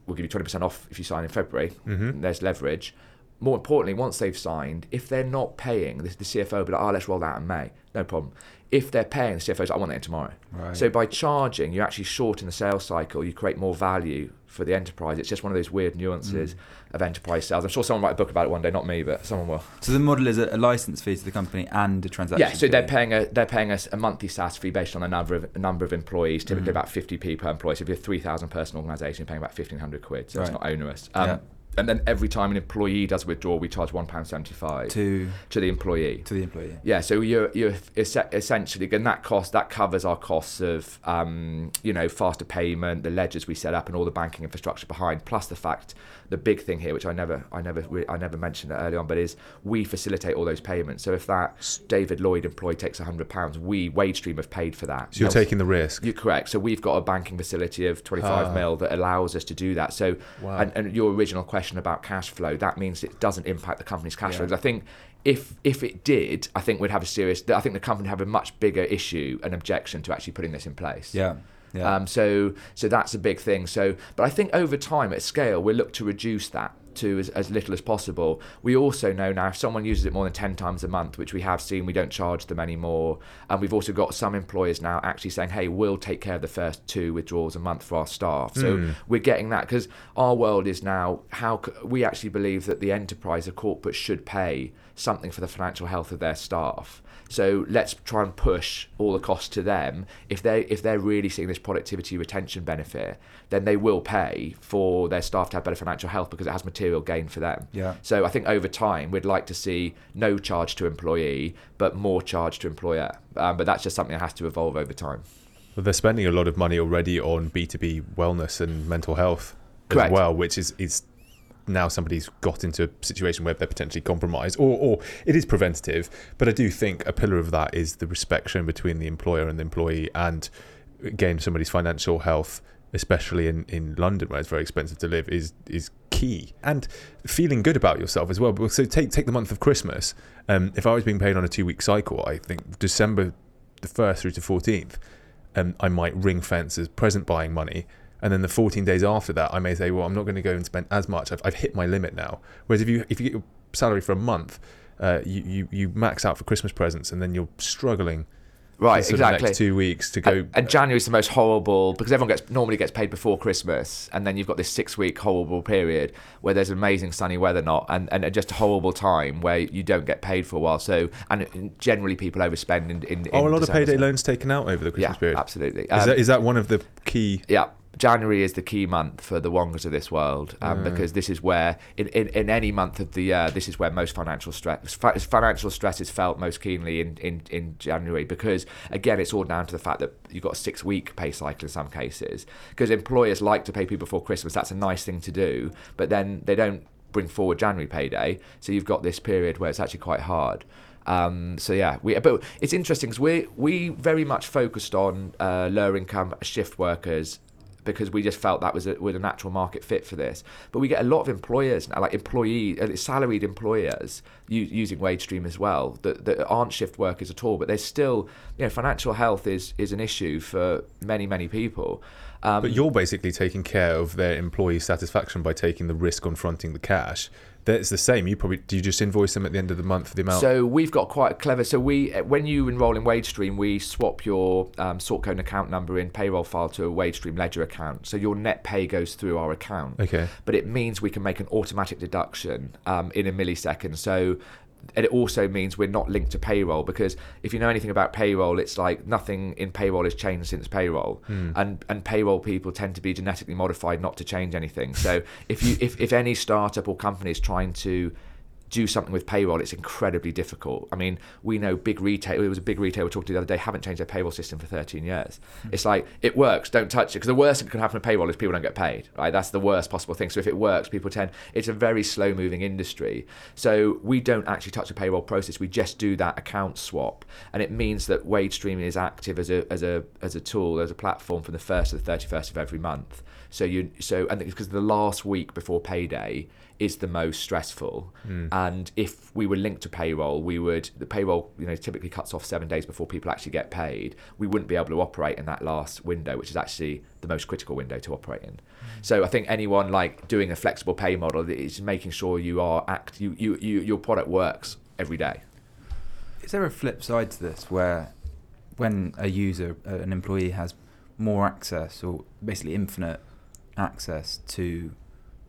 we'll give you 20% off if you sign in february Mhm. there's leverage. More importantly, once they've signed, if they're not paying, the, the CFO will be like, oh, let's roll that out in May. No problem. If they're paying, the CFO's like, I want that in tomorrow. Right. So by charging, you actually shorten the sales cycle, you create more value for the enterprise. It's just one of those weird nuances Mm. of enterprise sales. I'm sure someone will write a book about it one day, not me, but someone will. So the model is a, a license fee to the company and a transaction. Yeah, so they're paying a they're paying us a monthly SaaS fee based on a number of a number of employees, typically Mhm. about 50p per employee. So if you're a 3,000 person organisation, you're paying about 1,500 quid, so it's not onerous. Um, Yeah. And then every time an employee does withdraw, we charge one pound seventy-five to to the employee. to the employee. Yeah, so you're you're essentially, and that cost that covers our costs of um, you know faster payment, the ledgers we set up, and all the banking infrastructure behind. Plus the fact, the big thing here, which I never I never re- I never mentioned it early on, but is we facilitate all those payments. So if that David Lloyd employee takes hundred pounds, we WageStream have paid for that. So you're Else- taking the risk. you're correct. So we've got a banking facility of 25 Ah. mil that allows us to do that. So, Wow. and, and your original question about cash flow, that means it doesn't impact the company's cash Yeah. flows. I think if if it did, I think we'd have a serious. I think the company would have a much bigger issue and objection to actually putting this in place. Yeah. Yeah. Um, so so that's a big thing. So, but I think over time at scale, we'll look to reduce that. to as, as little as possible. We also know now if someone uses it more than 10 times a month, which we have seen, we don't charge them anymore. And we've also got some employers now actually saying, hey, we'll take care of the first two withdrawals a month for our staff. So Mm. we're getting that because our world is now how c- we actually believe that the enterprise, a corporate, should pay something for the financial health of their staff. So let's try and push all the costs to them. If they if they're really seeing this productivity retention benefit, then they will pay for their staff to have better financial health because it has material gain for them. Yeah. So I think over time we'd like to see no charge to employee, but more charge to employer. Um, but that's just something that has to evolve over time. Well, they're spending a lot of money already on B2B wellness and mental health Correct. as well, which is, is now somebody's got into a situation where they're potentially compromised, or, or it is preventative. But I do think a pillar of that is the respect shown between the employer and the employee, and again, somebody's financial health, especially in, in London where it's very expensive to live, is is key. And feeling good about yourself as well. But So take take the month of Christmas. Um, if I was being paid on a two week cycle, I think December the first through to fourteenth um, I might ring fence as present buying money. And then the 14 days after that, I may say, well, I'm not going to go and spend as much. I've, I've hit my limit now. Whereas if you if you get your salary for a month, uh, you, you you max out for Christmas presents, and then you're struggling Right, exactly. next two weeks to go. And, and January's the most horrible because everyone gets normally gets paid before Christmas, and then you've got this six week horrible period where there's amazing sunny weather, not and, and just a horrible time where you don't get paid for a while. So and generally people overspend in. in oh, a lot of December. payday loans taken out over the Yeah, Christmas period. absolutely. Is, Um, that, is that one of the key? yeah, January is the key month for the Wongas of this world um, because this is where, in, in, in any month of the year, this is where most financial stress fi- financial stress is felt most keenly in, in, in January because again, it's all down to the fact that you've got a six week pay cycle in some cases because employers like to pay people before Christmas. That's a nice thing to do, but then they don't bring forward January payday, so you've got this period where it's actually quite hard. Um, so yeah, we but it's interesting because we we very much focused on uh, lower income shift workers because we just felt that was a, was a natural market fit for this. But we get a lot of employers now, like employee, uh, salaried employers u- using WageStream as well that, that aren't shift workers at all. But there's still, you know, financial health is is an issue for many many people. Um, But you're basically taking care of their employee satisfaction by taking the risk on fronting the cash. That's the same. You probably do you just invoice them at the end of the month for the amount? So we've got quite a clever. So we, when you enrol in WageStream, we swap your um, sort code and account number in payroll file to a WageStream ledger account. So your net pay goes through our account. okay. But it means we can make an automatic deduction um, in a millisecond. So and it also means we're not linked to payroll because if you know anything about payroll, it's like nothing in payroll has changed since payroll, hmm. and and payroll people tend to be genetically modified not to change anything. So if you if, if any startup or company is trying to do something with payroll, it's incredibly difficult. I mean, we know big retail. It was a big retailer we talked to the other day. Haven't changed their payroll system for 13 years. Hmm. It's like it works. Don't touch it because the worst that can happen with payroll is people don't get paid. Right, that's the worst possible thing. So if it works, people tend. It's a very slow-moving industry. So we don't actually touch the payroll process. We just do that account swap, and it means that WageStream is active as a as a as a tool, as a platform from the first to the 31st of every month. So you so and because the last week before payday is the most stressful. Hmm. And if we were linked to payroll, we would the payroll you know typically cuts off seven days before people actually get paid. We wouldn't be able to operate in that last window, which is actually the most critical window to operate in. Hmm. So I think anyone like doing a flexible pay model is making sure you are act you, you, you your product works every day. Is there a flip side to this where when a user, an employee has more access or basically infinite access to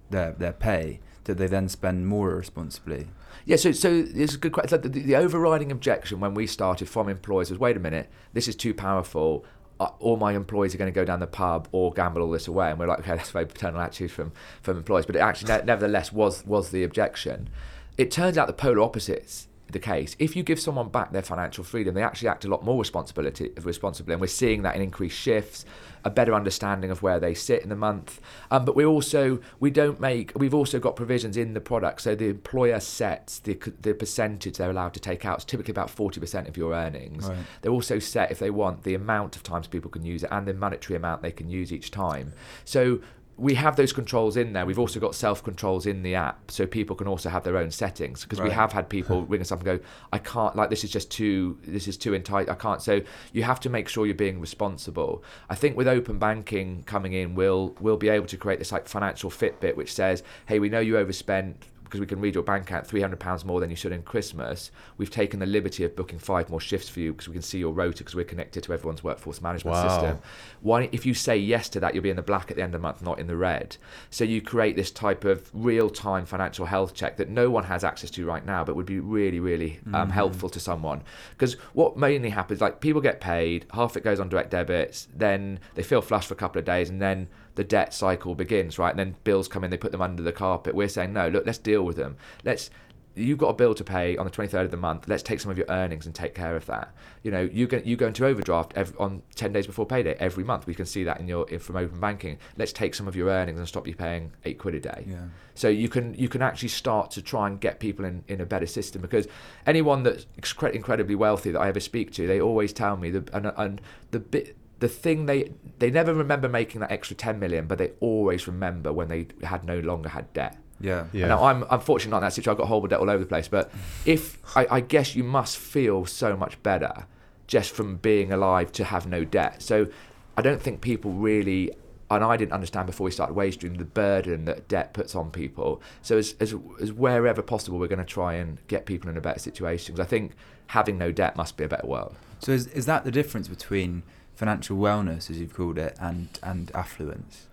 their their pay, do they then spend more irresponsibly? Yeah, so so it's a good question. The, the, overriding objection when we started from employers was, wait a minute, this is too powerful. Uh, all my employees are going to go down the pub or gamble all this away, and we're like, okay, that's very paternal attitude from from employers. But it actually, ne- nevertheless, was was the objection. It turns out the polar opposites the case. If you give someone back their financial freedom, they actually act a lot more responsibility responsibly, and we're seeing that in increased shifts, a better understanding of where they sit in the month. Um, but we also we don't make we've also got provisions in the product, so the employer sets the the percentage they're allowed to take out. It's typically about forty percent of your earnings. Right. They're also set if they want the amount of times people can use it and the monetary amount they can use each time. So we have those controls in there. We've also got self controls in the app, so people can also have their own settings. Because we have had people ring us up and go, "I can't like this is just too this is too entight. I can't." So you have to make sure you're being responsible. I think with open banking coming in, we'll we'll be able to create this like financial Fitbit, which says, "Hey, we know you overspent." Because we can read your bank account three hundred pounds more than you should in Christmas. We've taken the liberty of booking five more shifts for you because we can see your rota because we're connected to everyone's workforce management Wow. system why if you say yes to that you'll be in the black at the end of the month not in the red so you create this type of real-time financial health check that no one has access to right now but would be really really um, helpful to someone because what mainly happens like people get paid half it goes on direct debits then they feel flush for a couple of days and then the debt cycle begins right and then bills come in they put them under the carpet we're saying no look let's deal with them let's you've got a bill to pay on the 23rd of the month. Let's take some of your earnings and take care of that. You know, you go, you go into overdraft every, on 10 days before payday every month. We can see that in your in, from open banking. Let's take some of your earnings and stop you paying eight quid a day. Yeah. So you can you can actually start to try and get people in, in a better system because anyone that's incredibly wealthy that I ever speak to, they always tell me the and, and the bit the thing they they never remember making that extra 10 million, but they always remember when they had no longer had debt. Yeah. Yeah. Now I'm unfortunately not in that situation. I've got horrible debt all over the place. But if I, I guess you must feel so much better just from being alive to have no debt. So I don't think people really, and I didn't understand before we started WageStream the burden that debt puts on people. So as as, as wherever possible, we're going to try and get people in a better situation. Because I think having no debt must be a better world. So is is that the difference between financial wellness, as you've called it, and and affluence?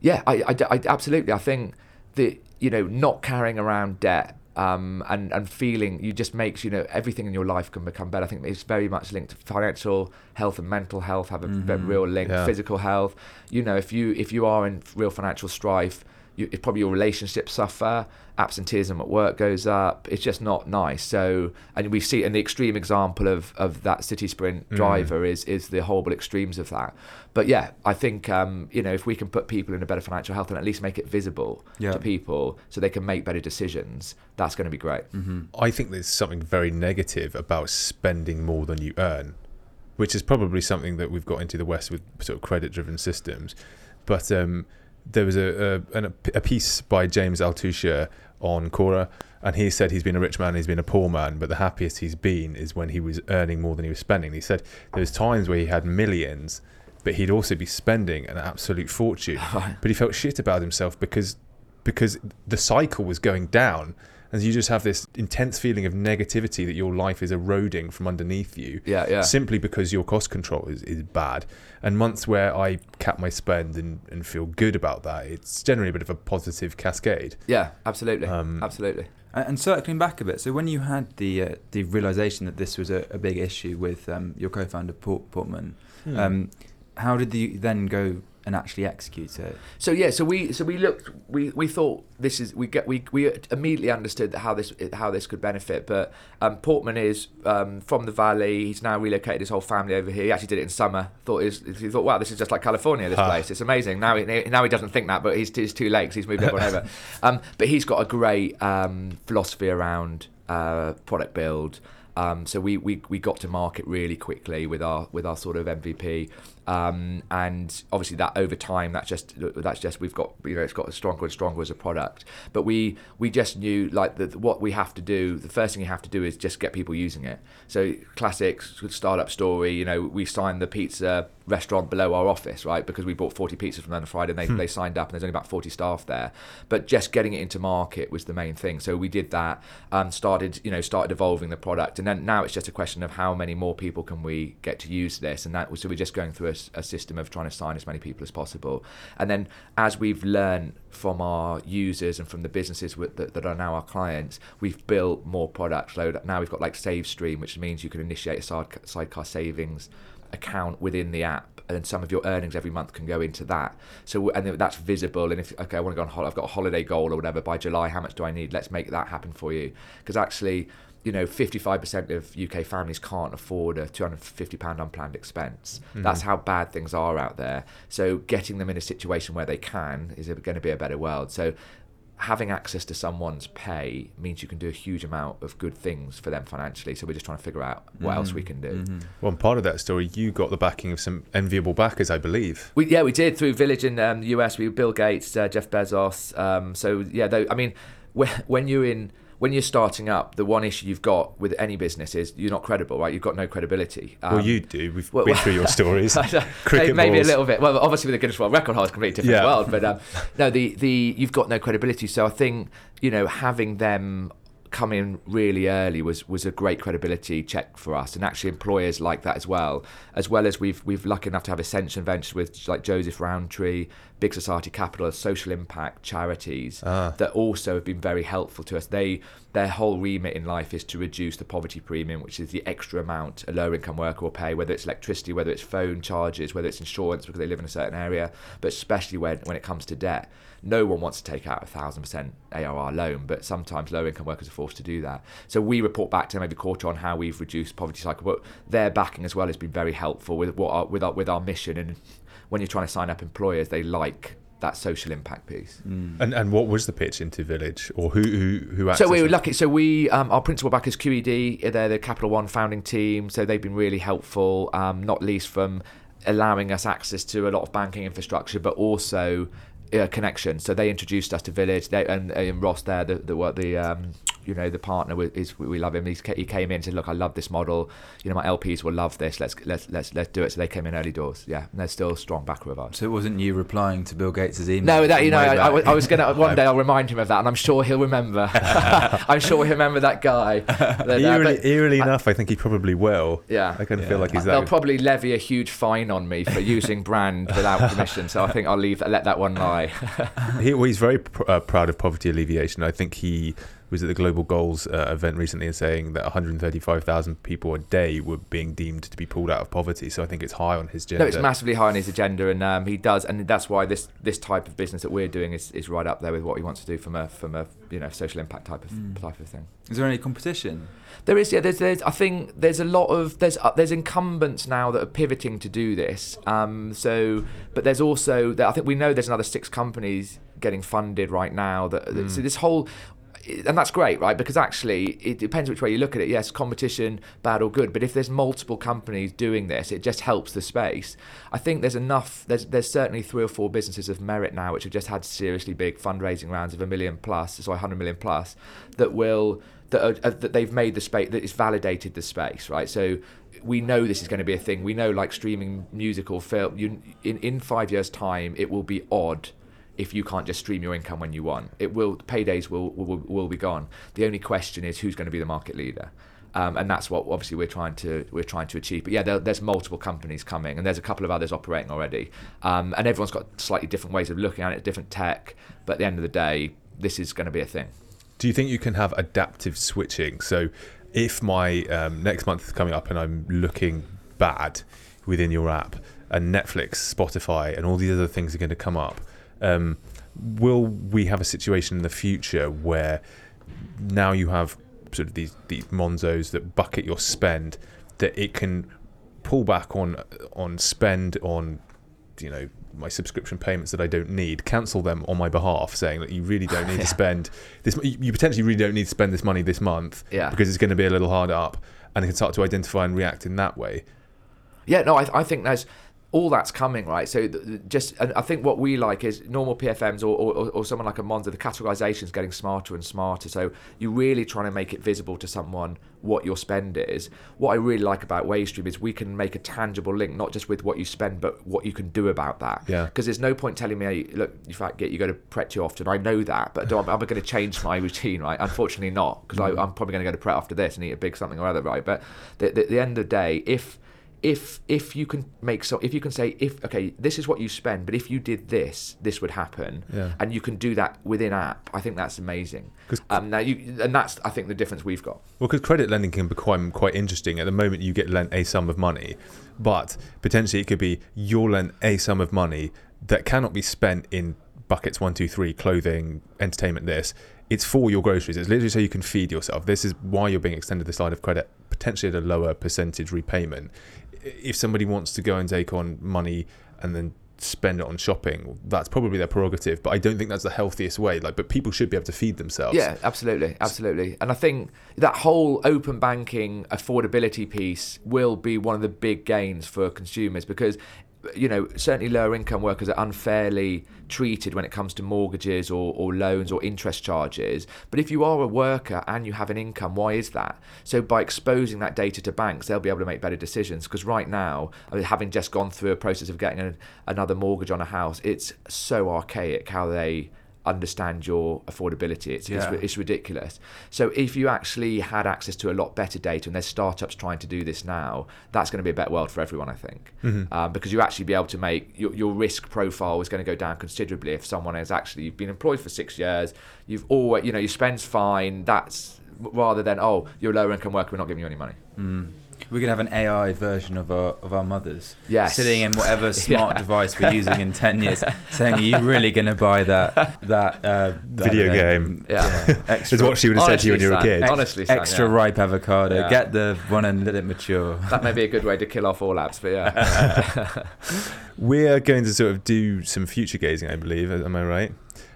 Yeah, I, I, I- absolutely. I think that you know not carrying around debt um, and and feeling you just makes you know everything in your life can become better. I think it's very much linked to financial health and mental health have a Mhm. real link. Yeah. Physical health, you know, if you if you are in real financial strife. You, it probably your relationships suffer, absenteeism at work goes up. It's just not nice. So, and we see, and the extreme example of, of that city sprint Mm. driver is is the horrible extremes of that. But yeah, I think um, you know if we can put people in a better financial health and at least make it visible Yeah. to people so they can make better decisions, that's going to be great. Mm-hmm. I think there's something very negative about spending more than you earn, which is probably something that we've got into the West with sort of credit-driven systems. But um, there was a, a a piece by James Altucher on Quora, and he said he's been a rich man, he's been a poor man, but the happiest he's been is when he was earning more than he was spending. He said there was times where he had millions, but he'd also be spending an absolute fortune. but he felt shit about himself because because the cycle was going down and you just have this intense feeling of negativity that your life is eroding from underneath you Yeah, yeah. simply because your cost control is, is bad and months where i cap my spend and, and feel good about that it's generally a bit of a positive cascade Yeah, absolutely, Um, absolutely. And, and circling back a bit, so when you had the uh, the realization that this was a, a big issue with um, your co-founder Port- Portman, Hmm. um, how did you then go and actually execute it? So yeah, so we so we looked we, we thought this is we get we, we immediately understood how this how this could benefit. But um, Portman is um, from the valley. He's now relocated his whole family over here. He actually did it in summer. Thought is he thought wow this is just like California. This Huh. place it's amazing. Now he now he doesn't think that, but he's he's too late 'cause he's moved everyone over. Um, but he's got a great um, philosophy around uh, product build. Um, so we, we, we got to market really quickly with our with our sort of MVP, um, and obviously that over time that's just that's just we've got you know it's got stronger and stronger as a product. But we we just knew like that what we have to do. The first thing you have to do is just get people using it. So classic startup story. You know we signed the pizza restaurant below our office right because we bought 40 pizzas from them on Friday and they, they signed up and there's only about 40 staff there. But just getting it into market was the main thing. So we did that. Um, started you know started evolving the product and then now it's just a question of how many more people can we get to use this and that so we're just going through a, a system of trying to sign as many people as possible. And then as we've learned from our users and from the businesses with, that, that are now our clients we've built more products. So now we've got like save stream which means you can initiate a side, sidecar savings account within the app and some of your earnings every month can go into that. So and that's visible and if okay i want to go on holiday i've got a holiday goal or whatever by july how much do i need? Let's make that happen for you. Because actually you know 55% of uk families can't afford a 250 pound unplanned expense that's how bad things are out there so getting them in a situation where they can is going to be a better world so having access to someone's pay means you can do a huge amount of good things for them financially. So we're just trying to figure out what else we Mm, can do. mhm. Well, and part of that story, you got the backing of some enviable backers, I believe. We, yeah, we did through Village in um, the US. We Bill Gates, uh, Jeff Bezos. Um, so yeah, though, I mean, when, when you're in when you're starting up, the one issue you've got with any business is you're not credible, right? You've got no credibility. Um, well, you do. We've well- been through your stories. maybe, Cricket maybe a little bit. Well, obviously with the Guinness World Record holder, it's completely different Yeah. world. But um, no, the the you've got no credibility. So I think you know having them come in really early was was a great credibility check for us, and actually employers like that as well. As well as we've we've lucky enough to have Ascension Ventures with like Joseph Rowntree, Big Society Capital, social impact charities Ah. that also have been very helpful to us. They their whole remit in life is to reduce the poverty premium, which is the extra amount a low income worker will pay, whether it's electricity, whether it's phone charges, whether it's insurance because they live in a certain area, but especially when, when it comes to debt. No one wants to take out a thousand percent APR loan, but sometimes low income workers are forced to do that. So we report back to them every quarter on how we've reduced poverty cycle, but their backing as well has been very helpful with what our, with our with our mission. And when you're trying to sign up employers, they like that social impact piece. Mm. And and what was the pitch into Village, or who who who? So we were lucky. So we, um, our principal back is QED. They're the Capital One founding team. So they've been really helpful, um, not least from allowing us access to a lot of banking infrastructure, but also uh, connection. So they introduced us to Village. They, and, and Ross there, the the, what the um, you know the partner with- is we love him. He's, he came in and said, "Look, I love this model. You know, my LPs will love this. Let's let's let's let's do it." So they came in early doors. Yeah, and they're still strong backer of ours. So it wasn't you replying to Bill Gates' email? No, that you know, I, I. I was gonna one day I'll remind him of that, and I'm sure he'll remember. I'm sure he'll remember that guy. That- that- Eerily, but- eerily I- enough, I think he probably will. yeah. I kind of Yeah. feel like he's They'll that. probably levy a huge fine on me for using brand without permission, so I think I'll leave let that one lie. he, well, he's very pr- uh, proud of poverty alleviation. I think he was at the Global Goals uh, event recently and saying that 135,000 people a day were being deemed to be pulled out of poverty. So I think it's high on his agenda. No, it's massively high on his agenda, and um, he does, and that's why this this type of business that we're doing is, is right up there with what he wants to do from a from a you know social impact type of Mm. type of thing. Is there any competition? There is, yeah. There's, there's. I think there's a lot of there's uh, there's incumbents now that are pivoting to do this. Um, so, but there's also I think we know there's another six companies getting funded right now. That that- so this whole. And that's great, right? Because actually, it depends which way you look at it. Yes, competition, bad or good. But if there's multiple companies doing this, it just helps the space. I think there's enough. There's there's certainly three or four businesses of merit now which have just had seriously big fundraising rounds of a million plus, sorry, hundred million plus, that will that, are, uh, that they've made the space that it's validated the space right so we know this is going to be a thing we know like streaming musical film you in in 5 years time it will be odd if you can't just stream your income when you want it will paydays will will, will be gone the only question is who's going to be the market leader um, and that's what obviously we're trying to we're trying to achieve. But yeah, there, there's multiple companies coming, and there's a couple of others operating already, um, and everyone's got slightly different ways of looking at it, different tech. But at the end of the day, this is going to be a thing. Do you think you can have adaptive switching? So, if my um, next month is coming up and I'm looking bad within your app, and Netflix, Spotify, and all these other things are going to come up, um, will we have a situation in the future where now you have sort of these these Monzos that bucket your spend, that it can pull back on on spend on you know my subscription payments that I don't need, cancel them on my behalf, saying that you really don't need Yeah. to spend this. You potentially really don't need to spend this money this month Yeah. because it's going to be a little hard up, and it can start to identify and react in that way. Yeah, no, I, I think there's all that's coming, right? So th- just, and I think what we like is normal PFMs or, or, or someone like a Monzo, the categorization is getting smarter and smarter. So you're really trying to make it visible to someone what your spend is. What I really like about WageStream is we can make a tangible link, not just with what you spend, but what you can do about that. Yeah. Because there's no point telling me, hey, look, in fact, you go to Pret too often. I know that, but do, am I going to change my routine, right? Unfortunately, not, because mm-hmm. I'm probably going to go to Pret after this and eat a big something or other, right? But the, the, the end of the day, if if if you can make so if you can say if okay this is what you spend but if you did this this would happen Yeah. and you can do that within app i think that's amazing um now you and that's i think the difference we've got Well, because credit lending can become quite interesting. At the moment, you get lent a sum of money, but potentially it could be you're lent a sum of money that cannot be spent in buckets one, two, three, clothing, entertainment. This it's for your groceries. It's literally so you can feed yourself. This is why you're being extended this line of credit, potentially at a lower percentage repayment. If somebody wants to go and take on money and then spend it on shopping, that's probably their prerogative. But I don't think that's the healthiest way. Like, but people should be able to feed themselves. Yeah, absolutely, absolutely. And I think that whole open banking affordability piece will be one of the big gains for consumers because you know, certainly lower income workers are unfairly treated when it comes to mortgages or, or loans or interest charges. But if you are a worker and you have an income, why is that? So by exposing that data to banks, they'll be able to make better decisions. Because right now, having just gone through a process of getting a, another mortgage on a house, it's so archaic how they understand your affordability. It's, Yeah. it's, it's ridiculous. So if you actually had access to a lot better data, and there's startups trying to do this now, that's going to be a better world for everyone, I think, um, because you actually be able to make your, your risk profile is going to go down considerably if someone has actually you've been employed for six years, you've always you know your spend's fine. That's rather than oh you're a lower income worker, we're not giving you any money. Mm. We could have an AI version of our of our mothers Yes. sitting in whatever smart Yeah. device we're using in ten years, saying, "Are you really going to buy that that uh, Video I don't know, game. Yeah. extra, Is what she would have said to you when you were a kid. Sam, Honestly, Sam, extra yeah. ripe avocado? Yeah. Get the one and let it mature." That may be a good way to kill off all apps, but yeah. We're going to sort of do some future gazing, I believe. Am I right?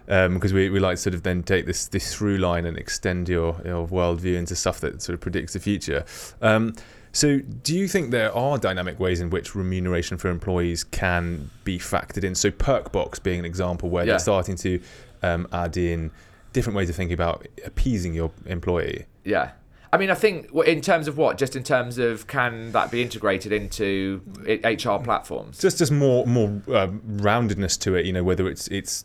Because we, we like to sort of then take this this through line and extend your your worldview into stuff that sort of predicts the future. Um, so, do you think there are dynamic ways in which remuneration for employees can be factored in? So, Perkbox being an example where Yeah. they're starting to um, add in different ways of thinking about appeasing your employee. Yeah. I mean, I think in terms of what, just in terms of can that be integrated into HR platforms? Just just more more um, roundedness to it. You know, whether it's it's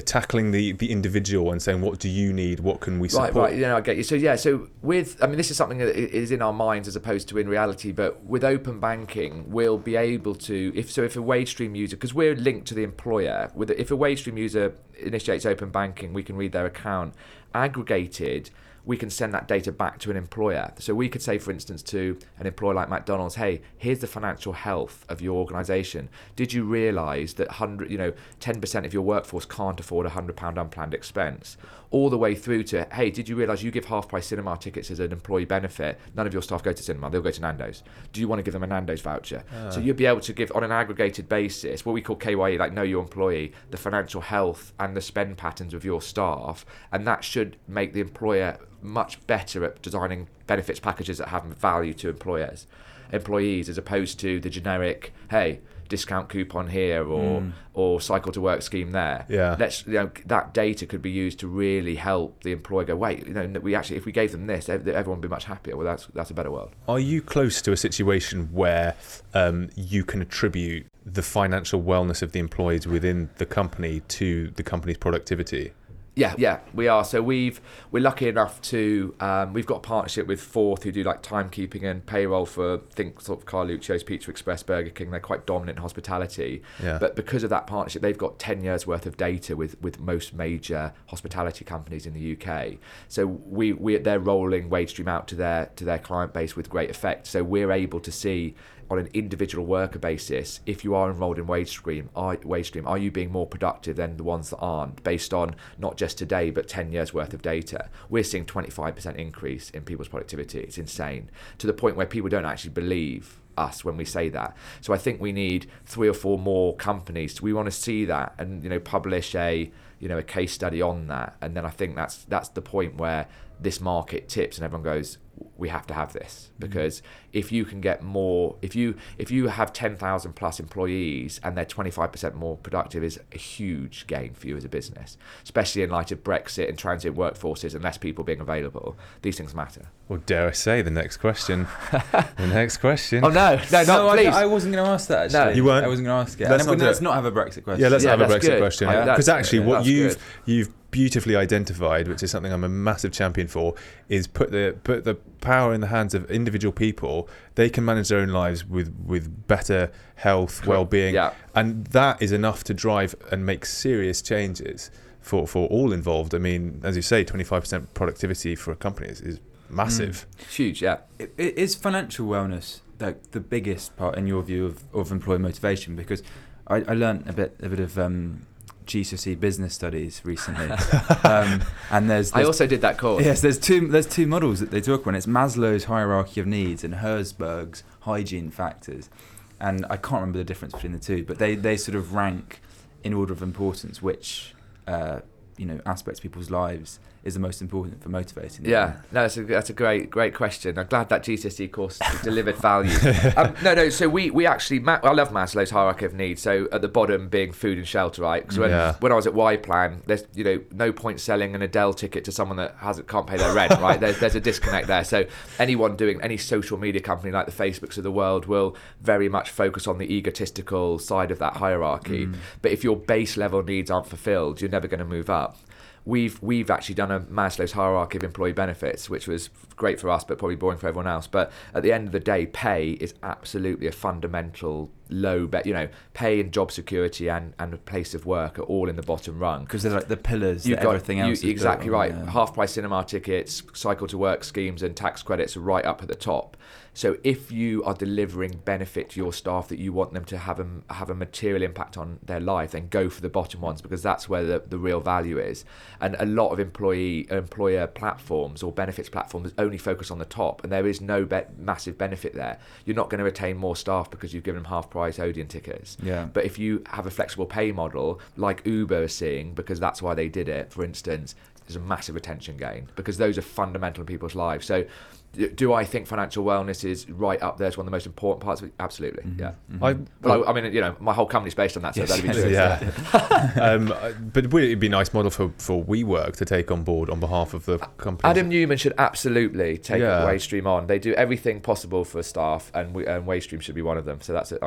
tackling the the individual and saying what do you need, what can we support. Right, right. You know, I get you. So yeah, so with, I mean, this is something that is in our minds as opposed to in reality. But with open banking, we'll be able to, if so, if a WageStream user, because we're linked to the employer, with if a WageStream user initiates open banking, we can read their account aggregated. We can send that data back to an employer. So we could say, for instance, to an employer like McDonald's, "Hey, here's the financial health of your organisation. Did you realise that hundred, you know, ten percent of your workforce can't afford a hundred pound unplanned expense?" All the way through to, "Hey, did you realise you give half price cinema tickets as an employee benefit? None of your staff go to cinema; they'll go to Nando's. Do you want to give them a Nando's voucher?" So ah. you'll be able to give on an aggregated basis what we call KYE, like know your employee, the financial health and the spend patterns of your staff, and that should make the employer much better at designing benefits packages that have value to employers, employees, as opposed to the generic, hey, discount coupon here or or cycle to work scheme there. Yeah. Let's you know that data could be used to really help the employer go, wait, you know, we actually if we gave them this, everyone would be much happier. Well, that's that's a better world. Are you close to a situation where um, you can attribute the financial wellness of the employees within the company to the company's productivity? Yeah, yeah, we are. So we've we're lucky enough to um, we've got a partnership with Fourth who do like timekeeping and payroll for think sort of Carluccio's, Pizza Express, Burger King. They're quite dominant in hospitality. Yeah. But because of that partnership, they've got ten years worth of data with with most major hospitality companies in the UK. So we we they're rolling WageStream out to their to their client base with great effect. So we're able to see on an individual worker basis, if you are enrolled in WageStream, are, WageStream, are you being more productive than the ones that aren't, based on not just today but 10 years worth of data? We're seeing 25% increase in people's productivity. It's insane to the point where people don't actually believe us when we say that. So I think we need three or four more companies. We want to see that and you know publish a you know a case study on that, and then I think that's that's the point where this market tips and everyone goes we have to have this mm-hmm. because if you can get more if you if you have 10,000 plus employees and they're 25% more productive is a huge gain for you as a business especially in light of Brexit and transient workforces and less people being available these things matter Or dare I say the next question? the next question. oh no no no, not I, please I wasn't going to ask that. No. Actually. You weren't? I wasn't going to ask it. Let's not do let's it. not have a Brexit question. Yeah, let's Yeah, have a Brexit good. question. Because that's- actually, yeah, what you've good. you've beautifully identified, which is something I'm a massive champion for, is put the put the power in the hands of individual people. They can manage their own lives with with better health, well being, Yeah. and that is enough to drive and make serious changes for for all involved. I mean, as you say, 25% productivity for a company is, is massive. it's huge yeah I- i- Is financial wellness like the biggest part in your view of, of employee motivation? Because I, I learned a bit a bit of um, GCSE business studies recently, um, and there's, I also did that course yes there's two there's two models that they talk about. It's Maslow's hierarchy of needs and Herzberg's hygiene factors. and I can't remember the difference between the two, but they they sort of rank in order of importance which uh, you know aspects of people's lives is the most important for motivating them. Yeah, no, that's a, that's a great great question. I'm glad that GCSE course delivered value. um, no, no. So we we actually Ma- I love Maslow's hierarchy of needs. So at the bottom being food and shelter, right? Because when, Yeah. when I was at Y Plan, there's you know no point selling an Adele ticket to someone that hasn't can't pay their rent, right? There's there's a disconnect there. So anyone doing any social media company like the Facebooks of the world will very much focus on the egotistical side of that hierarchy. But if your base level needs aren't fulfilled, you're never going to move up we've we've actually done a Maslow's hierarchy of employee benefits, which was great for us, but probably boring for everyone else. But at the end of the day, pay is absolutely a fundamental low bet. You know, pay and job security and and a place of work are all in the bottom rung. because they're like the pillars You've got everything else. built exactly on, right. yeah. Half price cinema tickets, cycle to work schemes, and tax credits are right up at the top. So if you are delivering benefit to your staff that you want them to have a have a material impact on their life, then go for the bottom ones because that's where the, the real value is. And a lot of employee employer platforms or benefits platforms only focus on the top, and there is no be- massive benefit there. You're not going to retain more staff because you've given them half price Odeon tickets. Yeah. But if you have a flexible pay model like Uber is seeing, because that's why they did it, for instance, there's a massive retention gain because those are fundamental in people's lives. So, do I think financial wellness is right up there as one of the most important parts of it? Absolutely, yeah. I, Well, I, I mean, you know, my whole company's based on that, so Yes, that'd be yes, true. yeah. um, I- but would it be a nice model for, for WeWork to take on board on behalf of the company? Adam Neumann should absolutely take Yeah. WageStream on. They do everything possible for staff, and, we, and WageStream should be one of them. So that's it.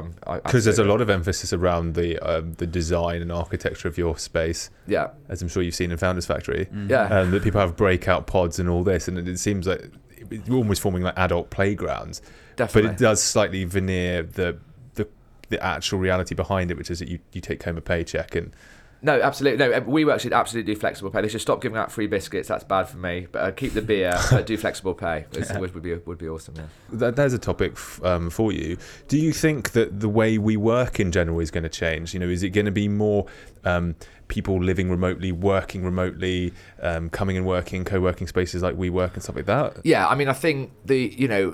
Because there's a lot of emphasis around the um, the design and architecture of your space, Yeah, as I'm sure you've seen in Founders Factory. yeah. um, that people have breakout pods and all this, and it, it seems like it's almost forming like adult playgrounds. definitely. But it does slightly veneer the the the actual reality behind it, which is that you, you take home a paycheck and No, absolutely. No, WeWork should absolutely do flexible pay. They should stop giving out free biscuits. That's bad for me. But uh, keep the beer. but do flexible pay. It's, would, would be would be awesome. Yeah. there's a topic f- um, for you. Do you think that the way we work in general is going to change? You know, is it going to be more um, people living remotely, working remotely, um, coming and working, co-working spaces like WeWork and stuff like that? Yeah, I mean, I think the you know,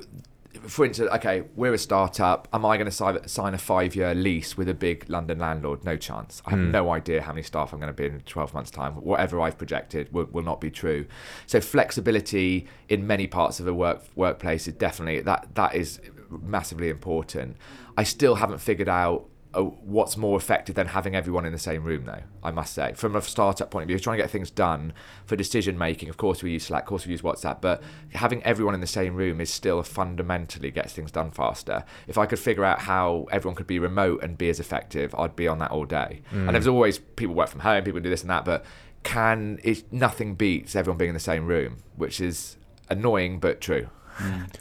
for instance, okay, we're a startup. Am I going to sign, a five-year lease with a big London landlord? No chance. I have Hmm. no idea how many staff I'm going to be in 12 months' time. Whatever I've projected will, will not be true. So flexibility in many parts of the work workplace is definitely that that is massively important. I still haven't figured out uh, what's more effective than having everyone in the same room though i must say from a startup point of view. Trying to get things done for decision making of course we use slack of course we use whatsapp but having everyone in the same room is still fundamentally gets things done faster. If i could figure out how everyone could be remote and be as effective i'd be on that all day. And there's always people work from home people do this and that but can it nothing beats everyone being in the same room which is annoying but true.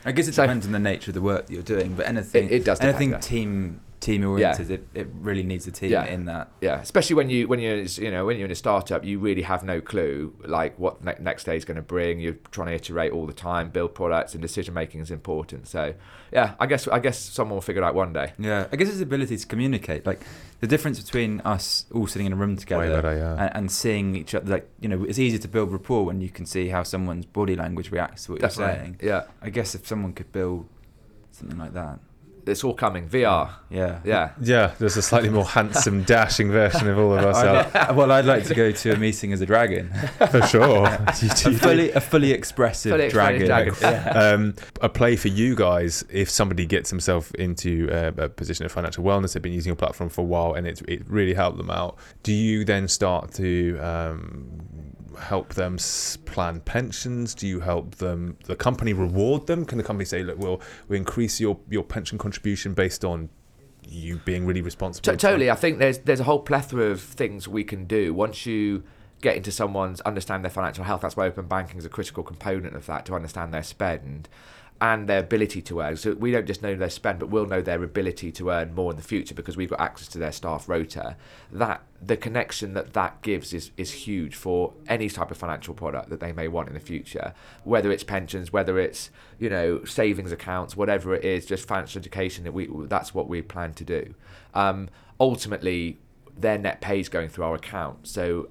I guess it So- depends on the nature of the work that you're doing, but anything It- it does anything team team oriented, it, it really needs a team Yeah. in that. Yeah, especially when you when you're you know when you're in a startup, you really have no clue like what ne- next day is going to bring. You're trying to iterate all the time, build products, and decision making is important. So yeah, I guess I guess someone will figure it out one day. Yeah, I guess it's the ability to communicate. Like the difference between us all sitting in a room together better, yeah. and, and seeing each other. Like you know, it's easier to build rapport when you can see how someone's body language reacts to what you're saying. Yeah, I guess if someone could build something like that, it's all coming. VR. yeah, Yeah. Yeah, there's a slightly more handsome, dashing version of all of ourselves, I'd, well, I'd like to go to a meeting as a dragon, for sure. You a fully a fully expressive Fully dragon. dragon. Yeah. um, a play for you guys if somebody gets himself into uh, a position of financial wellness they've been using your platform for a while and it's, it really helped them out do you then start to um, help them plan pensions do you help them the company reward them can the company say look we'll, we'll increase your, your pension contribution based on you being really responsible T- totally. I think there's there's a whole plethora of things we can do once you get into someone's understand their financial health. That's why open banking is a critical component of that to understand their spend and their ability to earn. So we don't just know their spend, but we'll know their ability to earn more in the future because we've got access to their staff rota. That the connection that that gives is is huge for any type of financial product that they may want in the future, whether it's pensions, whether it's you know savings accounts, whatever it is, just financial education. That we that's what we plan to do. Um, ultimately, their net pay is going through our account. So,